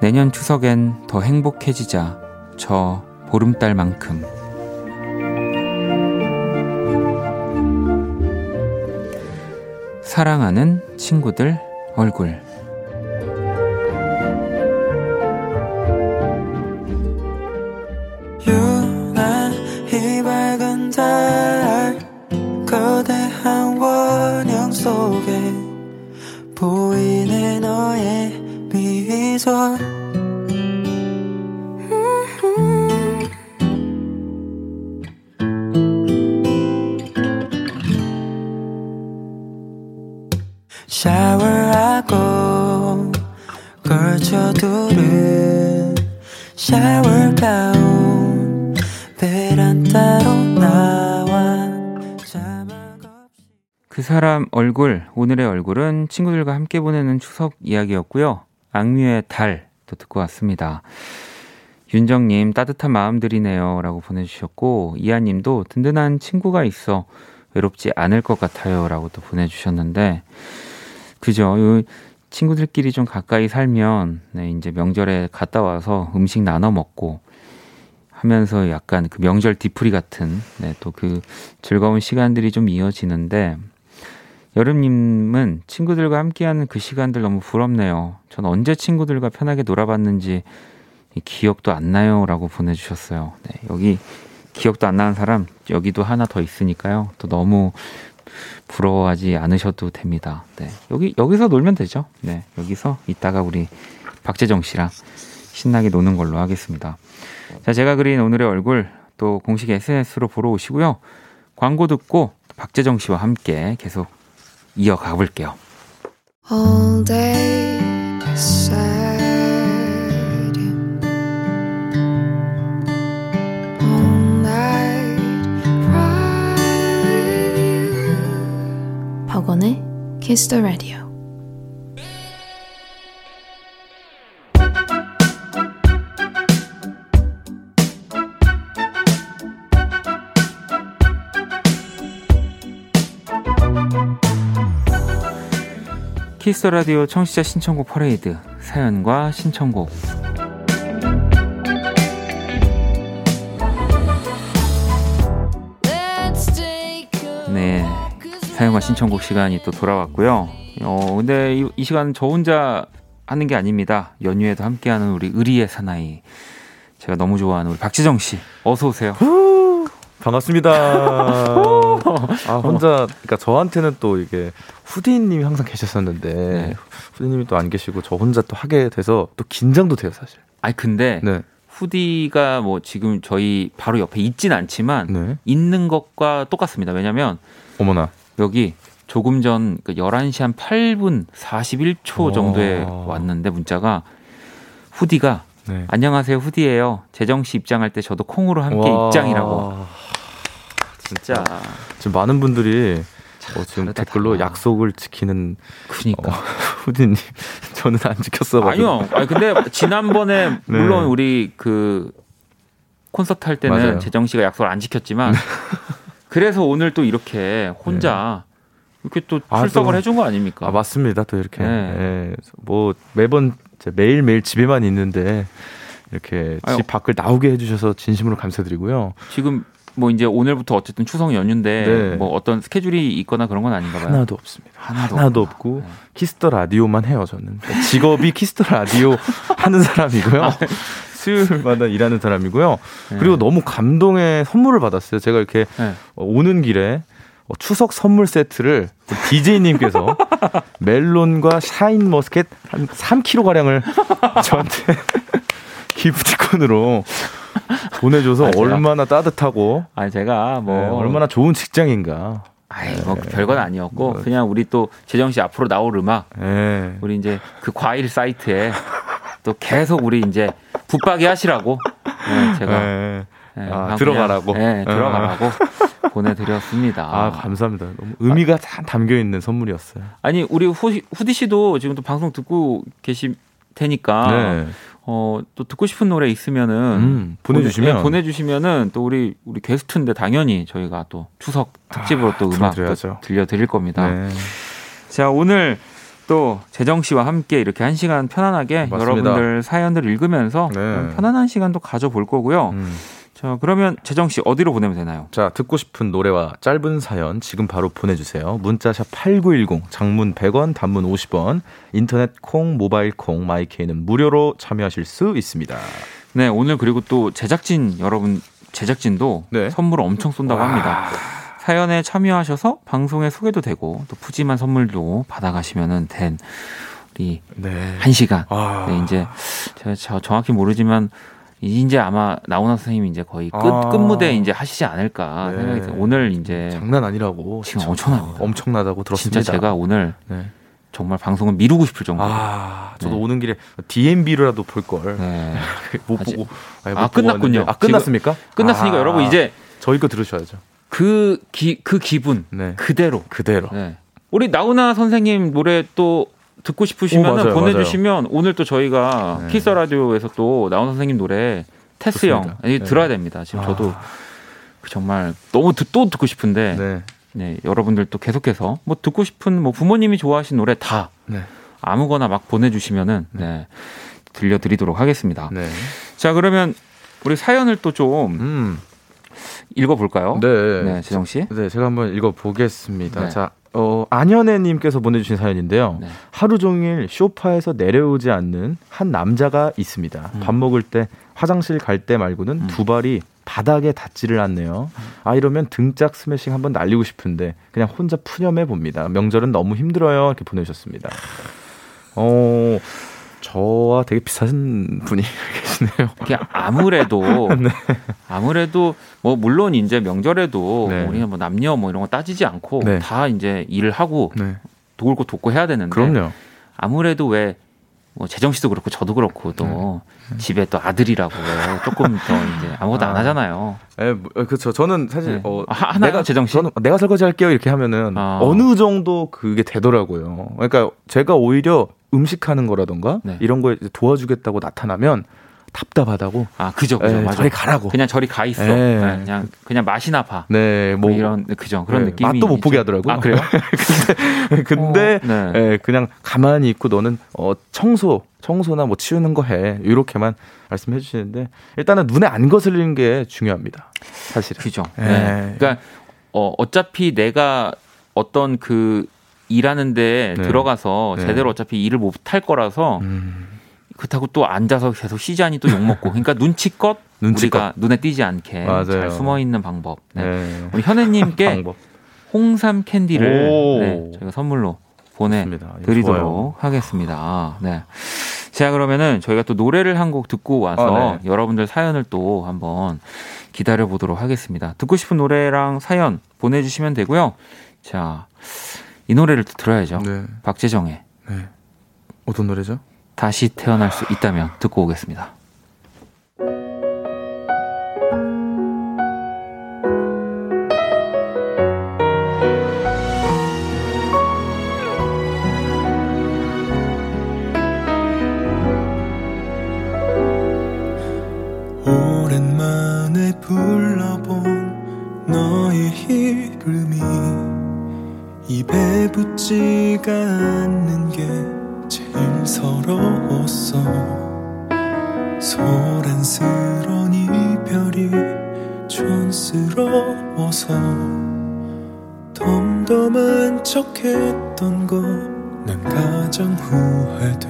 내년 추석엔 더 행복해지자. 저 보름달만큼. 사랑하는 친구들 얼굴. 미소 샤워하고 걸쳐두른 샤워 가운 베란다로 나와 그 사람 얼굴, 오늘의 얼굴은 친구들과 함께 보내는 추석 이야기였고요. 악뮤의 달도 듣고 왔습니다. 윤정님, 따뜻한 마음들이네요. 라고 보내주셨고, 이하님도 든든한 친구가 있어 외롭지 않을 것 같아요. 라고 또 보내주셨는데, 그죠. 요 친구들끼리 좀 가까이 살면, 네, 이제 명절에 갔다 와서 음식 나눠 먹고, 하면서 약간 그 명절 뒤풀이 같은, 네, 또 그 즐거운 시간들이 좀 이어지는데, 여름님은 친구들과 함께하는 그 시간들 너무 부럽네요. 전 언제 친구들과 편하게 놀아봤는지 기억도 안 나요 라고 보내주셨어요. 네, 여기 기억도 안 나는 사람 여기도 하나 더 있으니까요. 또 너무 부러워하지 않으셔도 됩니다. 네, 여기 여기서 놀면 되죠. 네, 여기서 이따가 우리 박재정 씨랑 신나게 노는 걸로 하겠습니다. 자, 제가 그린 오늘의 얼굴 또 공식 SNS로 보러 오시고요. 광고 듣고 박재정 씨와 함께 계속 이어가 볼게요. All day beside you. All night cry with you. 박원의 Kiss the Radio. Kiss the Radio 청취자 신청곡 퍼레이드. 사연과 신청곡. 네. 사연과 신청곡 시간이 또 돌아왔고요. 어 근데 이, 이 시간 저 혼자 하는 게 아닙니다. 연휴에도 함께하는 우리 의리의 사나이. 제가 너무 좋아하는 우리 박재정 씨. 어서 오세요. 반갑습니다. [LAUGHS] 아, 혼자, 그러니까 저한테는 또 이게 후디님이 항상 계셨었는데, 네. 후디님이 또 안 계시고 저 혼자 또 하게 돼서 또 긴장도 돼요, 사실. 아니 근데 네. 후디가 뭐 지금 저희 바로 옆에 있진 않지만 네. 있는 것과 똑같습니다 왜냐면 어머나. 여기 조금 전그 11시 한 8분 41초 정도에 와. 왔는데 문자가 후디가 네. 안녕하세요 후디예요. 재정 씨 입장할 때 저도 콩으로 함께 와. 입장이라고. 진짜. 자, 지금 많은 분들이 어, 지금 다르다, 댓글로 달라. 약속을 지키는 그니까. 어, [LAUGHS] 후디님. 저는 안 지켰어. 아니요. 아니 근데 지난번에 [LAUGHS] 네. 물론 우리 그 콘서트 할 때는 맞아요. 재정 씨가 약속을 안 지켰지만 [LAUGHS] 그래서 오늘 또 이렇게 혼자 이렇게 또 아, 출석을 또- 해준 거 아닙니까? 아, 맞습니다. 또 이렇게. 네. 예, 뭐 매번 이제 매일 매일 집에만 있는데 이렇게 집 아유. 밖을 나오게 해주셔서 진심으로 감사드리고요. 지금 뭐 이제 오늘부터 어쨌든 추석 연휴인데 네. 뭐 어떤 스케줄이 있거나 그런 건 아닌가 봐요. 하나도 없습니다. 하나도 하나도. 없고 네. Kiss the Radio만 해요 저는 직업이 Kiss the Radio [LAUGHS] 하는 사람이고요 아, 수요일마다 일하는 사람이고요 네. 그리고 너무 감동의 선물을 받았어요 제가 이렇게 네. 어, 오는 길에 어, 추석 선물 세트를 DJ님께서 [LAUGHS] 멜론과 Shine Muscat 한 3kg 가량을 저한테 [LAUGHS] 기프티콘으로 [LAUGHS] 보내줘서 아, 제가- 얼마나 따뜻하고 아니 제가 뭐 네, 얼마나 좋은 직장인가. 아이 뭐 별건 아니었고 뭐. 그냥 우리 또 재정 씨 앞으로 나올 음악 예. 우리 이제 그 과일 사이트에 또 계속 우리 이제 붙박이 하시라고 네, 제가 예. 네, 아, 들어가라고? 네, 들어가라고 [LAUGHS] 보내드렸습니다. 아, 감사합니다. 너무 의미가 다 담겨 있는 선물이었어요. 아니 우리 후, 후디 씨도 지금 또 방송 듣고 계실 테니까 네. 어, 또 듣고 싶은 노래 있으면은 음, 보내주시면. 보내, 보내주시면은 또 우리 우리 게스트인데 당연히 저희가 또 추석 특집으로 또 음악 또 들려드려야죠. 들려 드릴 겁니다. 네. 자 오늘 또 재정 씨와 함께 이렇게 한 시간 편안하게 맞습니다. 여러분들 사연들 읽으면서 네. 편안한 시간도 가져볼 거고요. 음. 자 그러면 재정 씨 어디로 보내면 되나요? 자, 듣고 싶은 노래와 짧은 사연 지금 바로 보내 주세요. 문자샵 8910, 장문 100원, 단문 50원, 인터넷 콩, 모바일 콩, 마이케이는 무료로 참여하실 수 있습니다. 네 오늘 그리고 또 제작진 여러분 제작진도 네. 선물을 엄청 쏜다고 합니다. 사연에 참여하셔서 방송에 소개도 되고 또 푸짐한 선물도 받아가시면은 된 우리 네. 한 시간. 아. 네, 이제 제가 저- 정확히 모르지만 이제 아마 나훈아 선생님이 이제 거의 끝, 아. 끝 무대 이제 하시지 않을까 네. 생각이 들어요. 오늘 이제 장난 아니라고. 지금 엄청납니다. 엄청나다고 들었습니다. 진짜 제가 오늘 네. 정말 방송을 미루고 싶을 정도로. 아, 저도 네. 오는 길에 DMB로라도 볼 걸. 네. [LAUGHS] 못 아직- 보고. 아니, 못 아, 보고 끝났군요. 왔는데. 아, 끝났습니까? 끝났으니까 아, 여러분 이제 저희 거 들으셔야죠. 그, 기, 그 기분 네. 그대로. 그대로. 네. 우리 나훈아 선생님 노래 또 듣고 싶으시면 오, 맞아요, 보내주시면 오늘 또 저희가 네. 키스 라디오에서 또 나훈아 선생님 노래 테스 형, 네. 들어야 됩니다. 지금 아. 저도 정말 너무 듣, 또 듣고 싶은데 네. 네. 여러분들도 계속해서 뭐 듣고 싶은 뭐 부모님이 좋아하시는 노래 다 네. 아무거나 막 보내주시면은 네, 들려드리도록 하겠습니다. 네. 자 그러면 우리 사연을 또좀 음. 읽어볼까요? 네. 네, 재정 씨. 네, 제가 한번 읽어보겠습니다. 네. 자, 어, 안현애님께서 보내주신 사연인데요. 네. 하루 종일 쇼파에서 내려오지 않는 한 남자가 있습니다. 밥 먹을 때, 화장실 갈 때 말고는 음. 두 발이 바닥에 닿지를 않네요. 아, 이러면 등짝 스매싱 한번 날리고 싶은데, 그냥 혼자 푸념해 봅니다. 명절은 너무 힘들어요. 이렇게 보내주셨습니다. 어, 저와 되게 비슷한 분이 [LAUGHS] 계시네요. 이게 아무래도 [LAUGHS] 아무래도 뭐 물론 이제 명절에도 네. 뭐 우리는 뭐 남녀 뭐 이런 거 따지지 않고 네. 다 이제 일을 하고 네. 돌고 돕고 해야 되는데 그럼요. 아무래도 왜 뭐 재정 씨도 그렇고 저도 그렇고 또 네. 집에 또 아들이라고 조금 더 이제 아무것도 안 아. 하잖아요. 예, 뭐, 어, 그렇죠. 저는 사실 네. 어, 아, 하나요, 내가 재정 씨? 저는 내가 설거지 할게요 이렇게 하면은 아. 어느 정도 그게 되더라고요. 그러니까 제가 오히려 음식하는 거라던가 네. 이런 거에 도와주겠다고 나타나면 답답하다고. 아 그죠 그죠 예, 맞아. 저리 가라고. 그냥 저리 가 있어. 예. 네, 그냥 그냥 맛이나 봐. 네, 뭐 뭐 이런 그죠 그런 네, 느낌이 맛도 못 보게 있죠. 하더라고요. 아 그래요? [LAUGHS] 근데 어, 네. 예, 그냥 가만히 있고 너는 어 청소 청소나 뭐 치우는 거 해. 이렇게만 말씀해 주시는데 일단은 눈에 안 거슬리는 게 중요합니다. 사실은. 그죠. 예. 네. 그러니까 어, 어차피 내가 어떤 그 일하는데 네. 들어가서 네. 제대로 어차피 일을 못 할 거라서 음, 그렇다고 또 앉아서 계속 쉬자니 또 욕 먹고 그러니까 눈치껏 [LAUGHS] 눈치껏. 우리가 눈에 띄지 않게 맞아요. 잘 숨어 있는 방법. 네. 네. 우리 현애님께 [LAUGHS] 방법. 홍삼 캔디를 오. 네, 저희가 선물로 보내드리도록. 하겠습니다. 네. 자 그러면은 저희가 또 노래를 한 곡 듣고 와서 아, 네. 여러분들 사연을 또 한번 기다려 보도록 하겠습니다. 듣고 싶은 노래랑 사연 보내주시면 되고요. 자, 이 노래를 또 들어야죠. 네. 박재정의 네. 어떤 노래죠? 다시 태어날 수 있다면 듣고 오겠습니다. 붙지가 않는 게 제일 서러웠어 소란스런 이별이 촌스러워서 덤덤한 척했던 거 난 가장 후회돼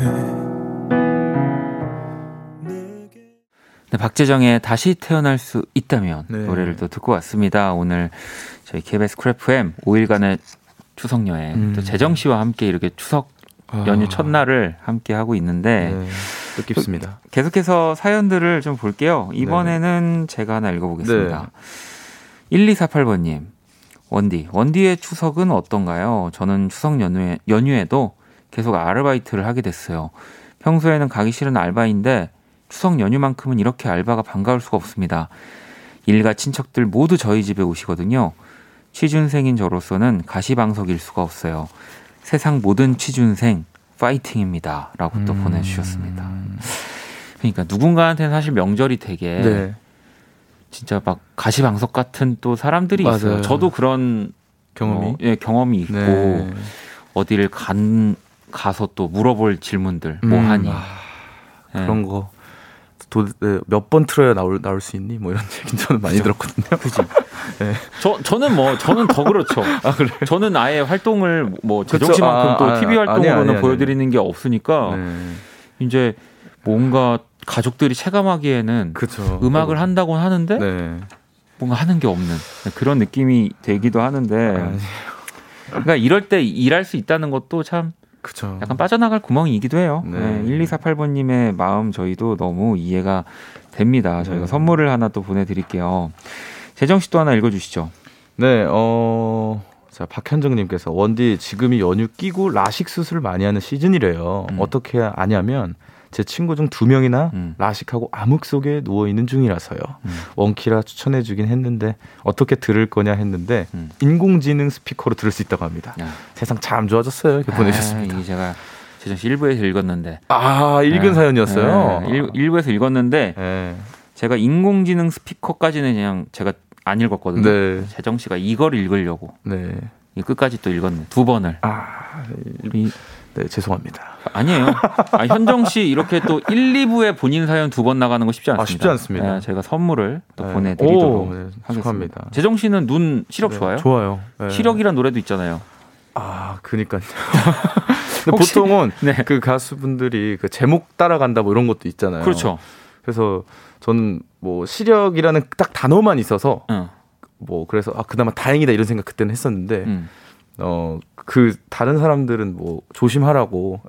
네, 박재정의 다시 태어날 수 있다면 네. 노래를 또 듣고 왔습니다. 오늘 저희 KBS 크래프엠 5일간의 추석 여행 음. 또 재정 씨와 함께 이렇게 추석 연휴 아, 첫날을 함께 하고 있는데 네. 뜻깊습니다. 계속해서 사연들을 좀 볼게요. 이번에는 제가 하나 읽어보겠습니다. 네. 1248번님. 원디. 원디의 추석은 어떤가요? 저는 추석 연휴에, 연휴에도 계속 아르바이트를 하게 됐어요. 평소에는 가기 싫은 알바인데 추석 연휴만큼은 이렇게 알바가 반가울 수가 없습니다. 일가 친척들 모두 저희 집에 오시거든요. 취준생인 저로서는 가시방석일 수가 없어요. 세상 모든 취준생 파이팅입니다. 라고 또 음. 보내주셨습니다. 그러니까 누군가한테는 사실 명절이 되게 네. 진짜 막 가시방석 같은 또 사람들이 맞아요. 있어요. 저도 그런 경험이. 뭐, 예, 경험이 있고 네. 어디를 간 가서 또 물어볼 질문들 뭐 음, 하니 아, 예. 그런 거. 네, 몇번 틀어야 나올 나올 수 있니? 뭐 이런 [LAUGHS] 얘기 저는 많이 들었거든요. 그 [LAUGHS] 지. 저 저는 뭐 저는 더 그렇죠. [LAUGHS] 아 그래. 저는 아예 활동을 뭐 그쵸. 씨만큼 아, 또 아, TV 활동으로는 아니, 아니, 아니. 보여드리는 게 없으니까 네. 이제 뭔가 가족들이 체감하기에는 그렇죠. 음악을 한다고 하는데 네. 뭔가 하는 게 없는 그런 느낌이 되기도 하는데 아니, 그러니까 이럴 때 일할 수 있다는 것도 참 그렇죠. 약간 빠져나갈 구멍이기도 해요. 네. 네. 1248번님의 마음 저희도 너무 이해가 됩니다. 저희가 네. 선물을 하나 또 보내드릴게요. 재정 씨또 하나 읽어주시죠. 네, 어, 자, 박현정님께서 원디 지금이 연휴 끼고 라식 수술 많이 하는 시즌이래요. 음. 어떻게 아냐면 제 친구 중 두 명이나 음. 라식하고 암흑 속에 누워 있는 중이라서요. 음. 원키라 추천해 주긴 했는데 어떻게 들을 거냐 했는데 음. 인공지능 스피커로 들을 수 있다고 합니다. 야. 세상 참 좋아졌어요. 이렇게. 아, 이게 제가 재정 씨 1부에서 읽었는데. 아, 읽은 네. 사연이었어요. 네, 일, 1부에서 읽었는데 네. 제가 인공지능 스피커까지는 그냥 제가 안 읽었거든요. 네. 재정 씨가 이걸 읽으려고 네. 이 끝까지 또 읽었네. 두 번을. 아, 이, 네, 죄송합니다. 아니에요. 아, 현정 씨 이렇게 또 1, 2부에 본인 사연 두 번 나가는 거 쉽지 않습니다. 아, 쉽지 않습니다. 네, 제가 선물을 또 네. 보내드리도록 오, 네, 하겠습니다. 재정 씨는 눈 시력 네, 좋아요? 좋아요. 네. 시력이란 노래도 있잖아요. 아, 그니까요. [LAUGHS] 보통은 네. 그 가수분들이 그 제목 따라간다 뭐 이런 것도 있잖아요. 그렇죠. 그래서 저는 뭐 시력이라는 딱 단어만 있어서 응. 뭐 그래서 아 그나마 다행이다 이런 생각 그때는 했었는데 음. 어그 다른 사람들은 뭐 조심하라고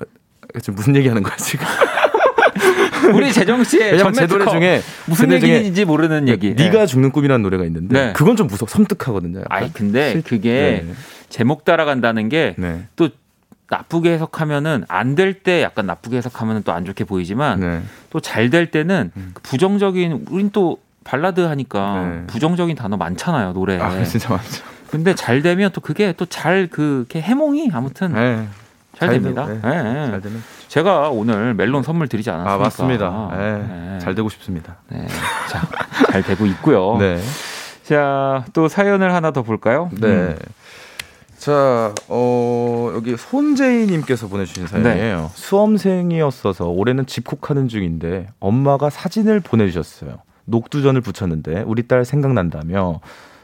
지금 무슨 얘기하는 거야 지금? [LAUGHS] 우리 재정 씨의 제 노래 중에. 무슨 얘기인지 모르는 얘기. 네가 네. 죽는 꿈이라는 노래가 있는데 네. 그건 좀 무섭 섬뜩하거든요. 아이 근데 실- 그게 네. 제목 따라간다는 게 네. 또 나쁘게 해석하면은 안 될 때 약간 나쁘게 해석하면은 또 안 좋게 보이지만 네. 또잘 될 때는 음. 그 부정적인 우린 또 발라드 하니까 네. 부정적인 단어 많잖아요 노래에. 아 진짜 많죠. 근데 잘 되면 또 그게 또 잘 그렇게 해몽이 아무튼 네. 잘, 잘 됩니다. 네. 예. 잘 되면 제가 오늘 멜론 선물 드리지 않았습니까? 아 맞습니다. 네. 네. 잘 되고 싶습니다. 네. 자, 잘 되고 있고요. 네. 자, 또 사연을 하나 더 볼까요? 네. 음. 자, 어, 여기 손재희님께서 보내주신 사연이에요. 수험생이었어서 올해는 집콕하는 중인데 엄마가 사진을 보내주셨어요. 녹두전을 붙였는데 우리 딸 생각난다며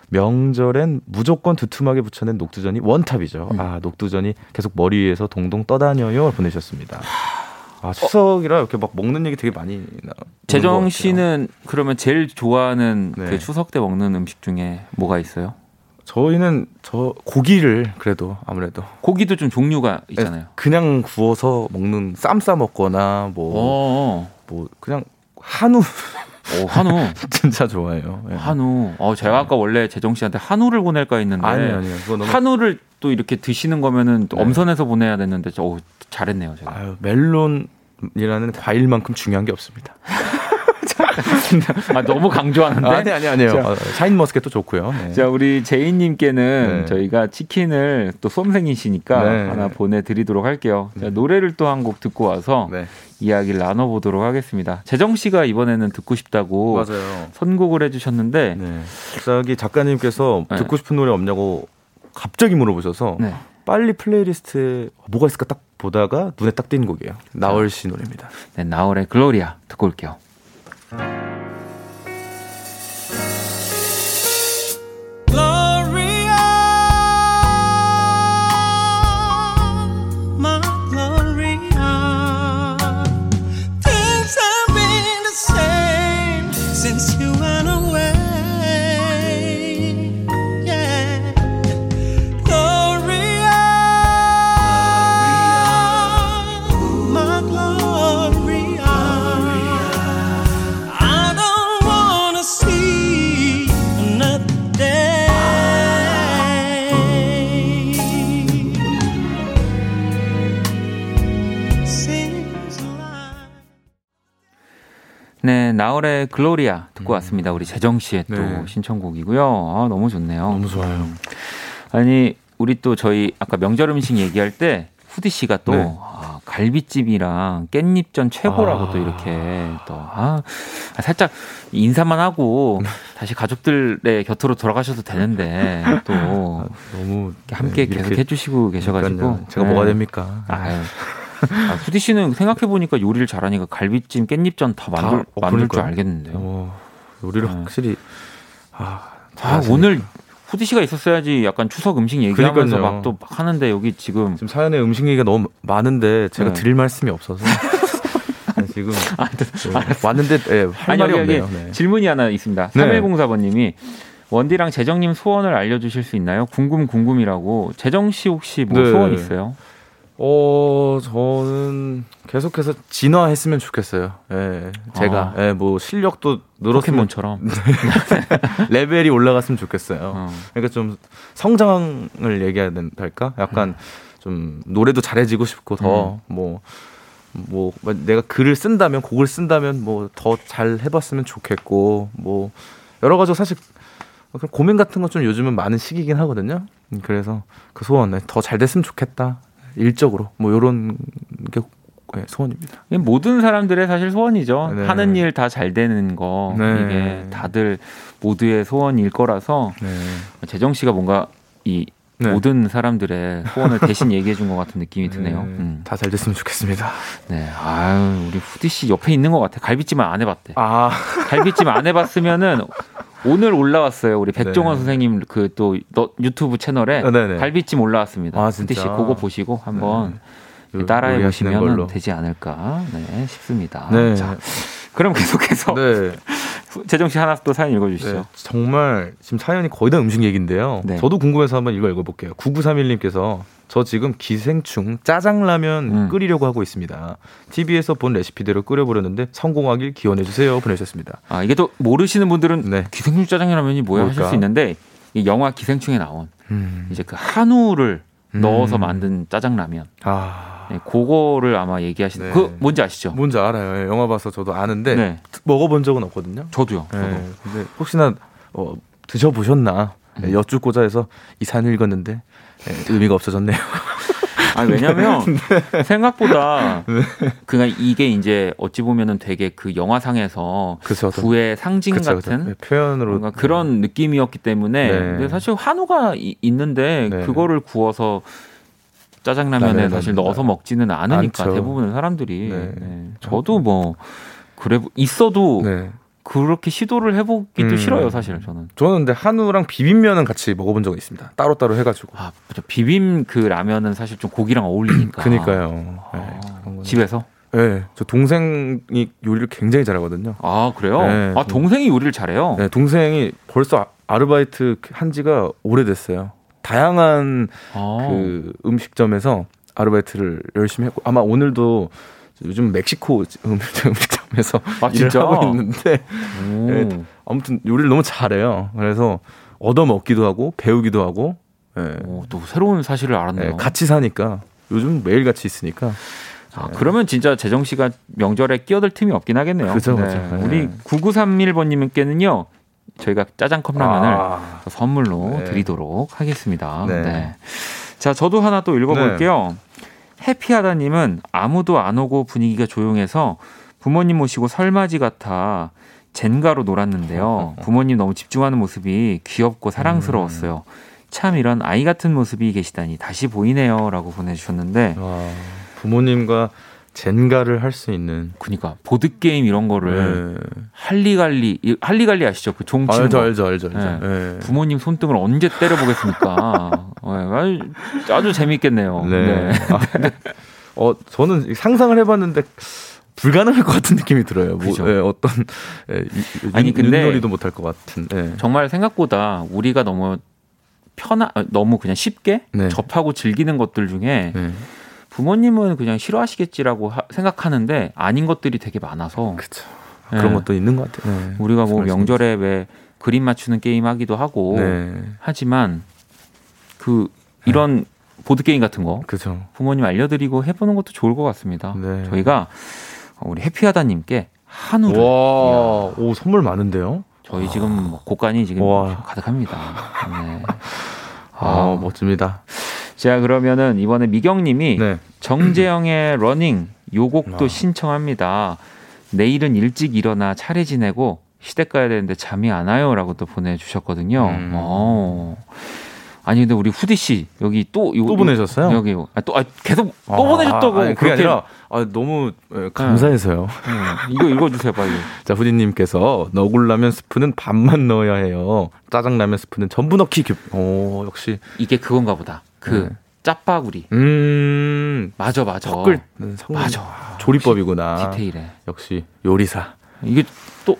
명절엔 무조건 두툼하게 붙여낸 녹두전이 원탑이죠. 음. 아, 녹두전이 계속 머리 위에서 동동 떠다녀요. 보내셨습니다. 아, 추석이라 이렇게 막 먹는 얘기 되게 많이 나. 재정. 씨는 그러면 제일 좋아하는 네. 그 추석 때 먹는 음식 중에 뭐가 있어요? 저희는 저 고기를 그래도 아무래도 고기도 좀 종류가 있잖아요. 그냥 구워서 먹는 쌈 싸 먹거나 뭐 어, 뭐 그냥 한우 어, 한우. [LAUGHS] 진짜 좋아해요. 예. 한우. 어, 제가 아까 원래 재정 씨한테 한우를 보낼까 했는데 아니 아니요. 그거 너무 한우를 또 이렇게 드시는 거면은 또 네. 엄선해서 보내야 됐는데 저 어, 잘했네요, 제가. 아유, 멜론이라는 과일만큼 중요한 게 없습니다. 아, 너무 강조하는데. 아니 아니 아니에요. 자. 어, 샤인 머스켓도 좋고요. 네. 자, 우리 제이님께는 네. 저희가 치킨을 또 수험생이시니까 네. 하나 보내드리도록 할게요. 자, 노래를 또 한 곡 듣고 와서 네. 이야기를 나눠보도록 하겠습니다. 재정 씨가 이번에는 듣고 싶다고 맞아요. 선곡을 해주셨는데, 네. 갑자기 작가님께서 네. 듣고 싶은 노래 없냐고 갑자기 물어보셔서 네. 빨리 playlist에 뭐가 있을까 딱 보다가 눈에 딱 띈 곡이에요. 나얼 씨 노래입니다. 네, 나월의 글로리아 듣고 올게요. time. 네, 글로리아 듣고 왔습니다. 우리 재정 씨의 또 네. 신청곡이고요. 아, 너무 좋네요. 너무 좋아요. 아니, 우리 또 저희 아까 명절 음식 얘기할 때 후디 씨가 또 네. 아, 갈비찜이랑 깻잎전 최고라고 아. 또 이렇게 또 아, 아, 살짝 인사만 하고 네. [LAUGHS] 다시 가족들의 곁으로 돌아가셔도 되는데 또 너무 함께 네, 계속 해주시고 계셔가지고 그러니까요. 제가 네. 뭐가 됩니까? 아유. 아, 후디 씨는 생각해 보니까 요리를 잘하니까 갈비찜, 깻잎전 다 만들 다, 어, 만들 줄. 알겠는데요. 어, 요리를 네. 확실히 아, 아. 오늘 후디 씨가 있었어야지 약간 추석 음식 얘기하면서. 막또 하는데 여기 지금 지금 사연에 음식 얘기가 너무 많은데 제가 네. 드릴 말씀이 없어서 [LAUGHS] 네, 지금 아, 네, 왔는데 네, 할 아니 말이 여기, 없네요. 네. 질문이 하나 있습니다. 네. 3104번님이 원디랑 재정님 소원을 알려주실 수 있나요? 궁금 궁금이라고. 재정 씨 혹시 뭐 네. 소원 있어요? 어, 저는 계속해서 진화했으면 좋겠어요. 예, 제가 아. 예, 뭐 실력도 늘었으면 포켓몬처럼. [LAUGHS] 레벨이 올라갔으면 좋겠어요. 어. 그러니까 좀 성장을 얘기해야 된달까? 약간 좀 노래도 잘해지고 싶고 더뭐뭐 내가 글을 쓴다면 곡을 쓴다면 뭐 더 잘 해봤으면 좋겠고 뭐 여러 가지 사실 고민 같은 건좀 요즘은 많은 시기긴 하거든요. 음, 그래서 그 소원 더 잘 됐으면 좋겠다 일적으로 뭐 요런 게 네, 소원입니다. 모든 사람들의 사실 소원이죠. 네. 하는 일 다 잘 되는 거 네. 이게 다들 모두의 소원일 거라서 네. 재정 씨가 뭔가 이 네. 모든 사람들의 소원을 대신 얘기해 준 것 같은 느낌이 드네요. 음. 다잘 됐으면 좋겠습니다. 네, 아유 우리 후디 씨 옆에 있는 것 같아. 갈비찜을 안 해봤대. 아, 갈비찜 안 해봤으면은 오늘 올라왔어요. 우리 백종원 네. 선생님 그 또 유튜브 채널에 아, 네네. 갈비찜 올라왔습니다. 아, 씨 진짜? 그거 보시고 한번 요- 따라해 요리하시는 보시면. 되지 않을까 네, 싶습니다. 네. 자, 그럼 계속해서 네. [LAUGHS] 재정 씨 하나 또 사연 읽어주시죠. 네, 정말 지금 사연이 거의 다 음식 얘기인데요. 네. 저도 궁금해서 한번 이거 읽어볼게요. 9931님께서 저 지금 기생충 짜장라면 음. 끓이려고 하고 있습니다. TV에서 본 레시피대로 끓여보려는데 성공하길 기원해 주세요. 보내주셨습니다. 아 이게 또 모르시는 분들은 네. 기생충 짜장면이 뭐야 하실 뭘까? 수 있는데 이 영화 기생충에 나온 음. 이제 그 한우를 음. 넣어서 만든 짜장라면. 아, 네, 그거를 아마 얘기하시는 네. 그 뭔지 아시죠? 뭔지 알아요. 예, 영화 봐서 저도 아는데 네, 먹어본 적은 없거든요. 저도요. 저도. 예, 근데 혹시나 어, 드셔보셨나 예, 음. 여쭙고자 해서 이 사연을 읽었는데 예, 의미가 없어졌네요. 아 왜냐면 [LAUGHS] 네. 생각보다 그냥 이게 이제 어찌 보면은 되게 그 영화상에서 그쵸, 구의 상징 그쵸, 같은 그쵸. 예, 표현으로 뭔가 그런 느낌이었기 때문에 네. 근데 사실 한우가 이- 있는데 네. 그거를 구워서 짜장라면에 라면에 사실. 넣어서 먹지는 않으니까 않죠. 대부분의 사람들이 네. 네. 저도 뭐 그래 있어도 네. 그렇게 시도를 해보기도 음. 싫어요 사실 저는 저는 근데 한우랑 비빔면은 같이 먹어본 적은 있습니다. 따로따로 해가지고. 아 맞아. 비빔 그 라면은 사실 좀 고기랑 어울리니까 [CLEARS THROAT] 그니까요. 네, 아, 거는. 집에서 네, 저 동생이 요리를 굉장히 잘하거든요. 아 그래요 네. 아 동생이 요리를 잘해요 네, 동생이 벌써 아- 아르바이트 한 지가 오래됐어요. 다양한 아. 그 음식점에서 아르바이트를 열심히 했고 아마 오늘도 요즘 멕시코 음- 음식점에서 [LAUGHS] 아, 일을 진짜? 하고 있는데 오. 네, 아무튼 요리를 너무 잘해요. 그래서 얻어 먹기도 하고 배우기도 하고 예, 오, 또 새로운 사실을 알았네요. 예, 같이 사니까 요즘 매일 같이 있으니까 아, 그러면 진짜 재정 씨가 명절에 끼어들 틈이 없긴 하겠네요. 그죠, 그죠. 네. 우리 9931번님께는요, 저희가 짜장 컵 라면을 아, 선물로 네. 드리도록 하겠습니다. 네. 네. 자, 저도 하나 또 읽어볼게요. 해피하다님은 아무도 안 오고 분위기가 조용해서 부모님 모시고 설맞이 같아 젠가로 놀았는데요. [LAUGHS] 부모님 너무 집중하는 모습이 귀엽고 사랑스러웠어요. 참 이런 아이 같은 모습이 계시다니 다시 보이네요라고 보내주셨는데 와, 부모님과 젠가를 할 수 있는 그니까 보드 게임 이런 거를 네. 할리갈리 이- 할리갈리 아시죠? 그 종 치는 알죠 거. 알죠 알죠 알죠. 네. 예. 부모님 손등을 언제 때려 보겠습니까? [LAUGHS] 네, 아주, 재밌겠네요. 네. 네. 아, 근데 어 저는 상상을 해봤는데 불가능할 것 같은 느낌이 들어요. 뭐. 예, 어떤 예, 이- 아니, 윷- 근데 윷놀이도 못할 것 같은. 예. 정말 생각보다 우리가 너무 편하, 어, 너무 그냥 쉽게 네. 접하고 즐기는 것들 중에 예. 부모님은 그냥 싫어하시겠지라고 하- 생각하는데 아닌 것들이 되게 많아서 그쵸. 네. 그런 것도 있는 것 같아요. 네. 우리가 뭐 명절에 왜 그림 맞추는 게임 하기도 하고 네. 하지만 그 이런 보드 게임 같은 거 그죠. 부모님 알려드리고 해보는 것도 좋을 것 같습니다. 네. 저희가 우리 해피하다님께 한우를 와, 오 선물 많은데요. 저희 지금 뭐 곡간이 지금 와. 가득합니다. 네. [LAUGHS] 아, 아, 멋집니다. 자 그러면은 이번에 미경님이 네. 정재형의 Running [CLEARS THROAT] 요 곡도 아. 신청합니다. 내일은 일찍 일어나 차례 지내고 시댁 가야 되는데 잠이 안 와요라고 또 보내주셨거든요. 음. 어. 아니 근데 우리 후디 씨 여기 또 요- 또 보내셨어요? 여기 아, 또 아, 계속 또 아, 보내셨다고 아니, 그게 그렇게 아니라 아, 너무 예, 감사해서요. 음, 이거 읽어주세요 빨리. 자, 후디님께서 너굴 라면 스프는 반만 넣어야 해요. 짜장 라면 스프는 전부 넣기. 교... 오, 역시. 이게 그건가 보다. 그 네. 짜파구리. 음, 맞아 맞아. 섞을 성... 맞아. 조리법이구나. 디테일해. 역시 요리사. 이게 또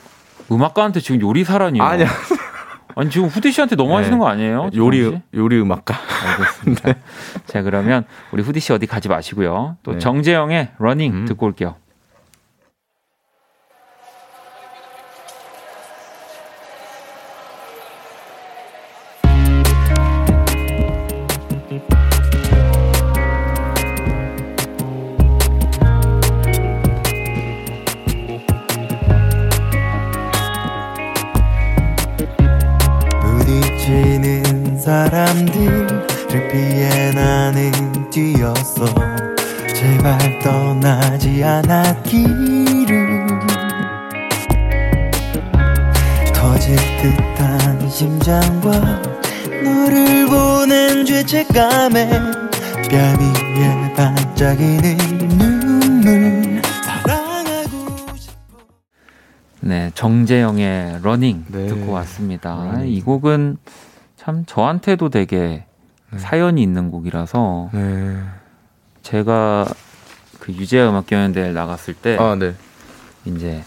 음악가한테 지금 요리사라니요. 아니야. [LAUGHS] 아니 지금 후디 씨한테 너무 네. 하시는 거 아니에요? 요리? 요리 음악가. 알겠습니다. [LAUGHS] 자 그러면 우리 후디 씨 어디 가지 마시고요. 또 네. 정재형의 Running 음. 듣고 올게요. Running 네. 듣고 왔습니다. Running. 이 곡은 참 저한테도 되게 사연이 있는 곡이라서 네. 제가 그 유재하 음악 경연대회 나갔을 때 아, 네. 이제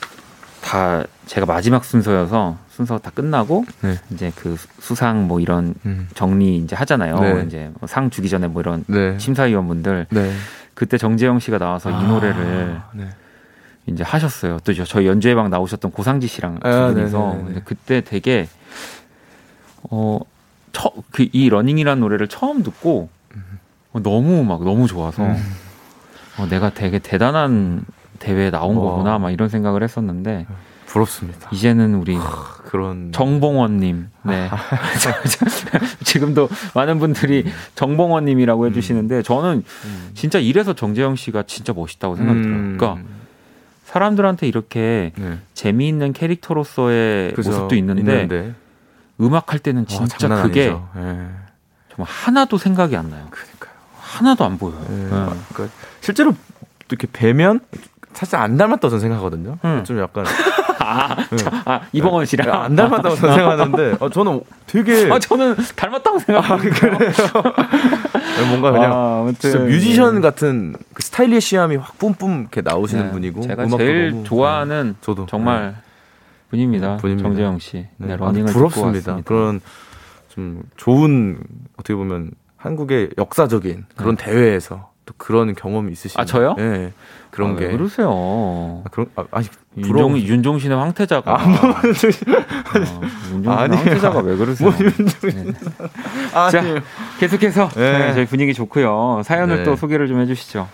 다 제가 마지막 순서여서 순서 다 끝나고 네. 이제 그 수상 뭐 이런 음. 정리 이제 하잖아요. 네. 이제 뭐상 주기 전에 뭐 이런 네. 심사위원분들 네. 그때 정재형 씨가 나와서 이 아, 노래를 네. 이제 하셨어요. 또 저- 저희 연주회 방 나오셨던 고상지 씨랑 두 아, 분이서 네네네네. 근데 그때 되게 어 그 이 Running이라는 노래를 처음 듣고 어, 너무 막 너무 좋아서 음. 어, 내가 되게 대단한 대회에 나온 와. 거구나 막 이런 생각을 했었는데 부럽습니다. 이제는 우리 그런 정봉원님, 네. [LAUGHS] 지금도 많은 분들이 정봉원님이라고 해주시는데 저는 음. 진짜 이래서 정재형 씨가 진짜 멋있다고 생각이 들어요. 음. 그러니까 사람들한테 이렇게 네. 재미있는 캐릭터로서의 그죠. 모습도 있는데, 음악 할 때는 와, 진짜 장난 그게. 예. 정말 하나도 생각이 안 나요. 그러니까요. 하나도 안 보여요. 예. 네. 그러니까 실제로 이렇게 뵈면 사실 안 닮았다고 저는 생각하거든요. 음. 좀 약간 [LAUGHS] 아, 네. 아, 이봉원 씨랑 안 닮았다고 생각하는데 어, 저는 되게 아, 저는 닮았다고 생각합니다. 뭔가 그냥 아, 진짜 뮤지션 같은 그 스타일리시함이 확 뿜뿜 이렇게 나오시는 네, 분이고 제가 제일 좋아하는 네, 저도 정말 분입니다. 네, 분입니다. 정재영 씨. 네, 네, 아, 러닝을 부럽습니다. 그런 좀 좋은 어떻게 보면 한국의 역사적인 그런 대회에서 또 그런 경험이 있으신 아, 저요? 네, 그런 아, 게왜 그러세요? 아, 그런 아, 아니 윤종, 윤종신의 황태자가. 아, 뭐, 어, 윤종신의 아니에요. 황태자가 왜 그러세요? 뭐 윤종신 자, 아니 계속해서 네. 네, 저희 분위기 좋고요. 사연을 네. 또 소개를 좀 해주시죠.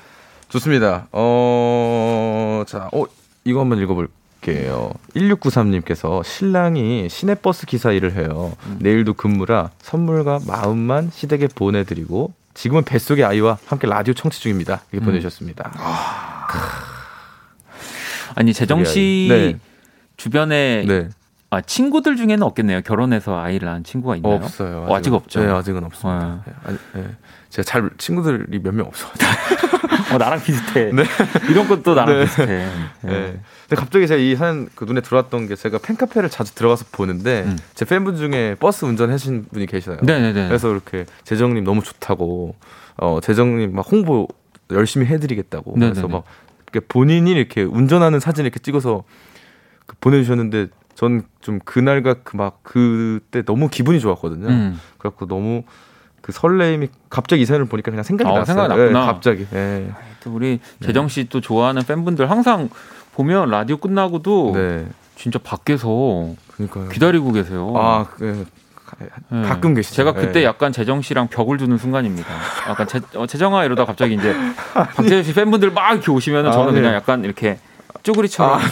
좋습니다. 어, 자, 어, 이거 한번 읽어볼게요. 1693님께서 신랑이 시내버스 기사 일을 해요. 음. 내일도 근무라 선물과 마음만 시댁에 보내드리고 지금은 뱃속의 아이와 함께 라디오 청취 중입니다. 이렇게 음. 보내주셨습니다. 아니 재정 씨 네. 주변에 네. 아, 친구들 중에는 없겠네요. 결혼해서 아이를 낳은 친구가 있나요? 없어요. 어, 아직 없죠. 네, 아직은 없습니다. 네. 아니, 네. 제가 잘 친구들이 몇 명 없어요. [LAUGHS] 어, 나랑 비슷해. 네. 이런 것도 나랑 네. 비슷해. 네. 네. 근데 갑자기 제가 이 사연 그 눈에 들어왔던 게 제가 팬카페를 자주 들어가서 보는데 음. 제 팬분 중에 버스 운전하신 분이 계시나요? 네네네. 그래서 이렇게 재정님 너무 좋다고 어 재정님 막 홍보 열심히 해드리겠다고 그래서 네네네. 막 이렇게 본인이 이렇게 운전하는 사진 이렇게 찍어서 그 보내주셨는데 전 좀 그날과 그 막 그때 너무 기분이 좋았거든요. 음. 그래갖고 너무 그 설레임이 갑자기 이 사연을 보니까 그냥 생각이 어, 났어요. 생각이. 예, 갑자기. 예. 또 우리 재정 씨 또 좋아하는 팬분들 항상 보면 라디오 끝나고도 네. 진짜 밖에서 그러니까요. 기다리고 계세요. 아, 그, 네. 가끔 계시죠. 제가 그때 예. 약간 재정 씨랑 벽을 두는 순간입니다. 약간 재, 어, 재정아 이러다 갑자기 이제 [LAUGHS] 박재정 씨 팬분들 막 이렇게 오시면 은 저는 아, 네. 그냥 약간 이렇게 쪼그리처럼 아,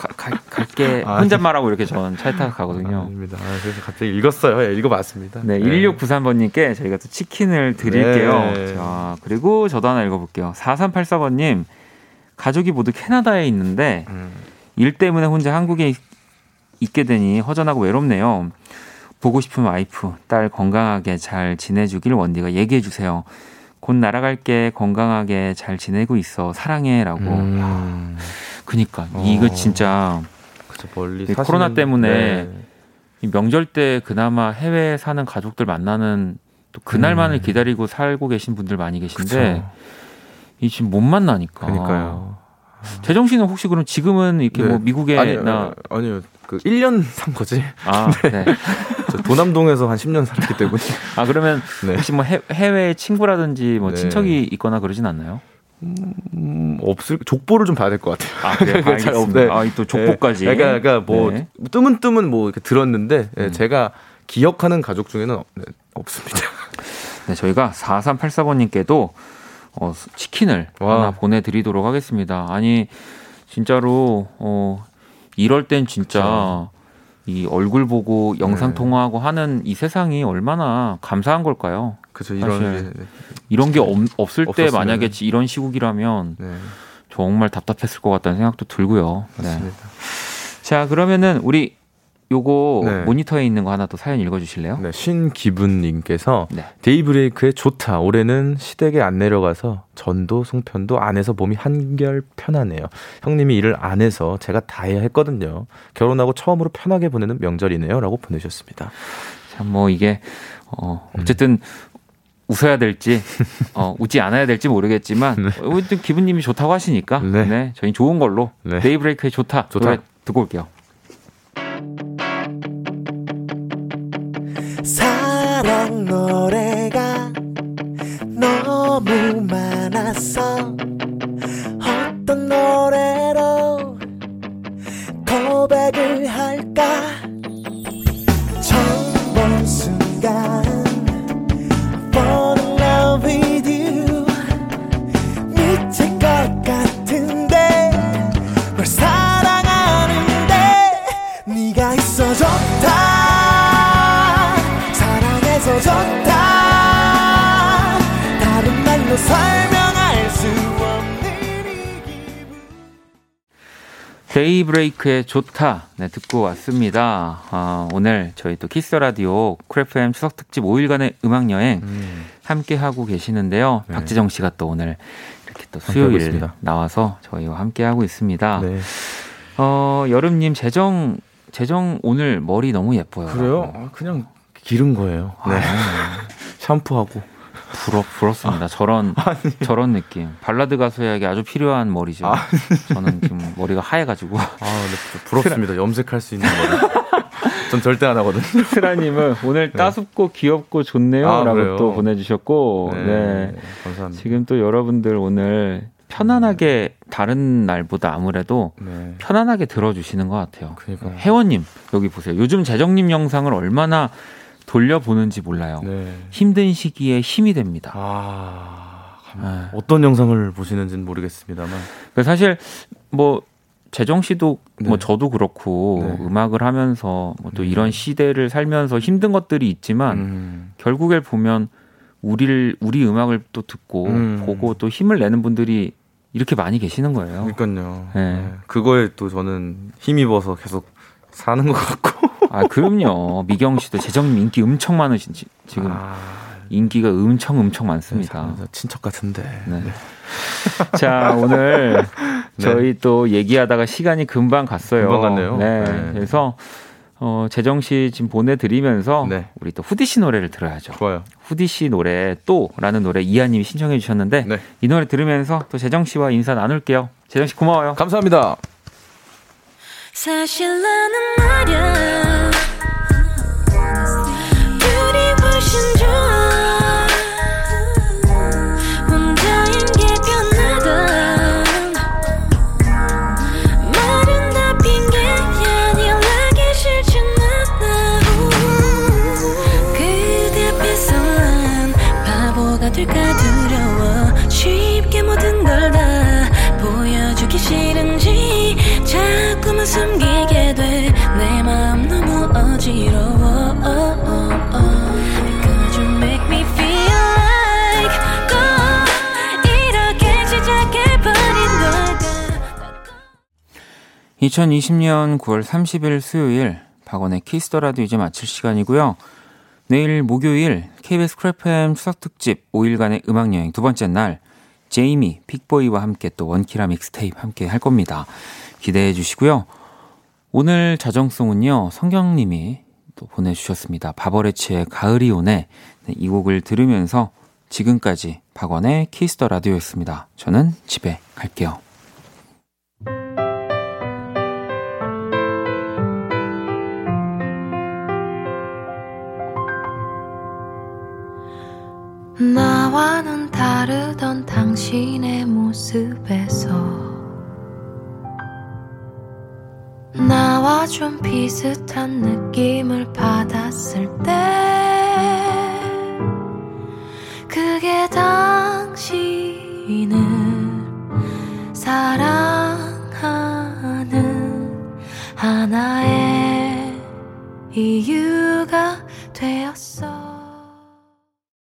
가, 가, 갈게 아, 혼잣말하고 이렇게 저는 차에 타고 가거든요. 아닙니다. 아, 그래서 갑자기 읽었어요. 예, 읽어봤습니다. 네, 예. 1693번님께 저희가 또 치킨을 드릴게요. 네. 자, 그리고 저도 하나 읽어볼게요. 4384번님, 가족이 모두 캐나다에 있는데, 음. 일 때문에 혼자 한국에 있- 있게 되니 허전하고 외롭네요. 보고 싶은 와이프, 딸 건강하게 잘 지내주길 원디가 얘기해 주세요. 곧 날아갈게 건강하게 잘 지내고 있어 사랑해라고. 음. 그니까 어. 이거 진짜 멀리 이 사시는- 코로나 때문에 네. 이 명절 때 그나마 해외에 사는 가족들 만나는 또 그날만을 음. 기다리고 살고 계신 분들 많이 계신데 그쵸. 이 지금 못 만나니까. 그러니까요. 재정 씨는 혹시 그럼 지금은 이렇게 네. 뭐 미국에 아니요, 나 아니요. 그 1년 산 거지. 아, [LAUGHS] 네. 저 도남동에서 한 10년 살았기 때문에. [LAUGHS] 아 그러면 [LAUGHS] 네. 혹시 뭐 해, 해외 친구라든지 뭐 네. 친척이 있거나 그러진 않나요? 음, 없을 족보를 좀 봐야 될 것 같아요. 아, 그래요? [LAUGHS] 잘. 없네. 아, 또 족보까지. 네. 그러니까, 그러니까 뭐 네. 뜨문뜨문 뭐 이렇게 들었는데 예, 음. 제가 기억하는 가족 중에는 없, 네, 없습니다. 네, 저희가 4384번님께도 어, 치킨을 와. 하나 보내드리도록 하겠습니다. 아니, 진짜로, 어, 이럴 땐 진짜 이 얼굴 보고 영상 네. 통화하고 하는 이 세상이 얼마나 감사한 걸까요? 그죠 이런 이런 게 없, 없을 때. 만약에 이런 시국이라면 네. 정말 답답했을 것 같다는 생각도 들고요. 네. 맞습니다. 자, 그러면은 우리 요거 네. 모니터에 있는 거 하나 또 사연 읽어 주실래요? 네, 신기분님께서 네. 데이브레이크의 좋다. 올해는 시댁에 안 내려가서 전도 송편도 안 해서 몸이 한결 편하네요. 형님이 일을 안 해서 제가 다 해야 했거든요. 결혼하고 처음으로 편하게 보내는 명절이네요라고 보내주셨습니다. 참 뭐 이게 어 어쨌든 웃어야 될지 [LAUGHS] 어 웃지 않아야 될지 모르겠지만 어쨌든 기분님이 좋다고 하시니까 네. 네, 저희 좋은 걸로 네. 데이브레이크의 좋다, 좋다. 노래 듣고 올게요. 노래가 너무 많았어 어떤 노래로 고백을 할까? 처음 본 순간 좋다 다른 말로 설명할 수 없는 이 기분 데이브레이크의 좋다 네, 듣고 왔습니다. 아, 오늘 저희 또 Kiss the Radio Cool FM 추석 특집 5일간의 음악 여행 함께 하고 계시는데요. 네. 박재정 씨가 또 오늘 이렇게 또 함께하고 수요일. 나와서 저희와 함께 하고 있습니다. 네. 어, 여름님 재정 재정 오늘 머리 너무 예뻐요. 그래요? 아, 그냥 기른 거예요. 네. 아, [LAUGHS] 샴푸하고. 부럽 부럽습니다. 저런 [LAUGHS] 저런 느낌. 발라드 가수에게 아주 필요한 머리죠. 저는 지금 머리가 하얘가지고. 아, 네, 부럽습니다. 염색할 수 있는 머리. 전 절대 안 하거든요. [LAUGHS] 스라님은 오늘 따숩고 귀엽고 아, 좋네요라고 그래요? 또 보내주셨고, 네. 감사합니다. 지금 또 여러분들 오늘 편안하게 다른 날보다 아무래도 네. 편안하게 들어주시는 것 같아요. 그러니까요. 혜원님 여기 보세요. 요즘 재정님 영상을 얼마나 돌려보는지 몰라요. 네. 힘든 시기에 힘이 됩니다. 아, 네. 어떤 영상을 보시는지는 모르겠습니다만. 그 사실 뭐 재정 씨도 뭐 네. 저도 그렇고 네. 음악을 하면서 뭐 또 이런 시대를 살면서 힘든 것들이 있지만 음, 결국에 보면 우리를 우리 음악을 또 듣고 음. 보고 또 힘을 내는 분들이 이렇게 많이 계시는 거예요. 그러니까요. 네. 네. 그거에 또 저는 힘입어서 계속 사는 것 같고. 아 그럼요. 미경 씨도 재정님 인기 엄청 많으신 지- 지금 아, 인기가 엄청 엄청 많습니다. 참, 친척 같은데. 네. 자 오늘 [LAUGHS] 네. 저희 또 얘기하다가 시간이 금방 갔어요. 금방 갔네요. 네. 네. 그래서 어, 재정 씨 지금 보내드리면서 네. 우리 또 후디 씨 노래를 들어야죠. 좋아요. 후디 씨 노래 또라는 노래 이하님이 신청해 주셨는데 네. 이 노래 들으면서 또 재정 씨와 인사 나눌게요. 재정 씨 고마워요. 감사합니다. 사실 나는 말야 2020년 9월 30일 수요일 박원의 Kiss the Radio 이제 마칠 시간이고요. 내일 목요일 KBS Cool FM 추석 특집 5일간의 음악 여행 두 번째 날 제이미 Peakboy와 함께 또 원키라 믹스테이프 함께 할 겁니다. 기대해 주시고요. 오늘 자정송은요 성경님이 또 보내주셨습니다. 바버렛츠의 가을이 오네 네, 이 곡을 들으면서 지금까지 박원의 Kiss the Radio였습니다. 저는 집에 갈게요. 나와는 다르던 당신의 모습에서 나와 좀 비슷한 느낌을 받았을 때 그게 당신을 사랑하는 하나의 이유가 되었어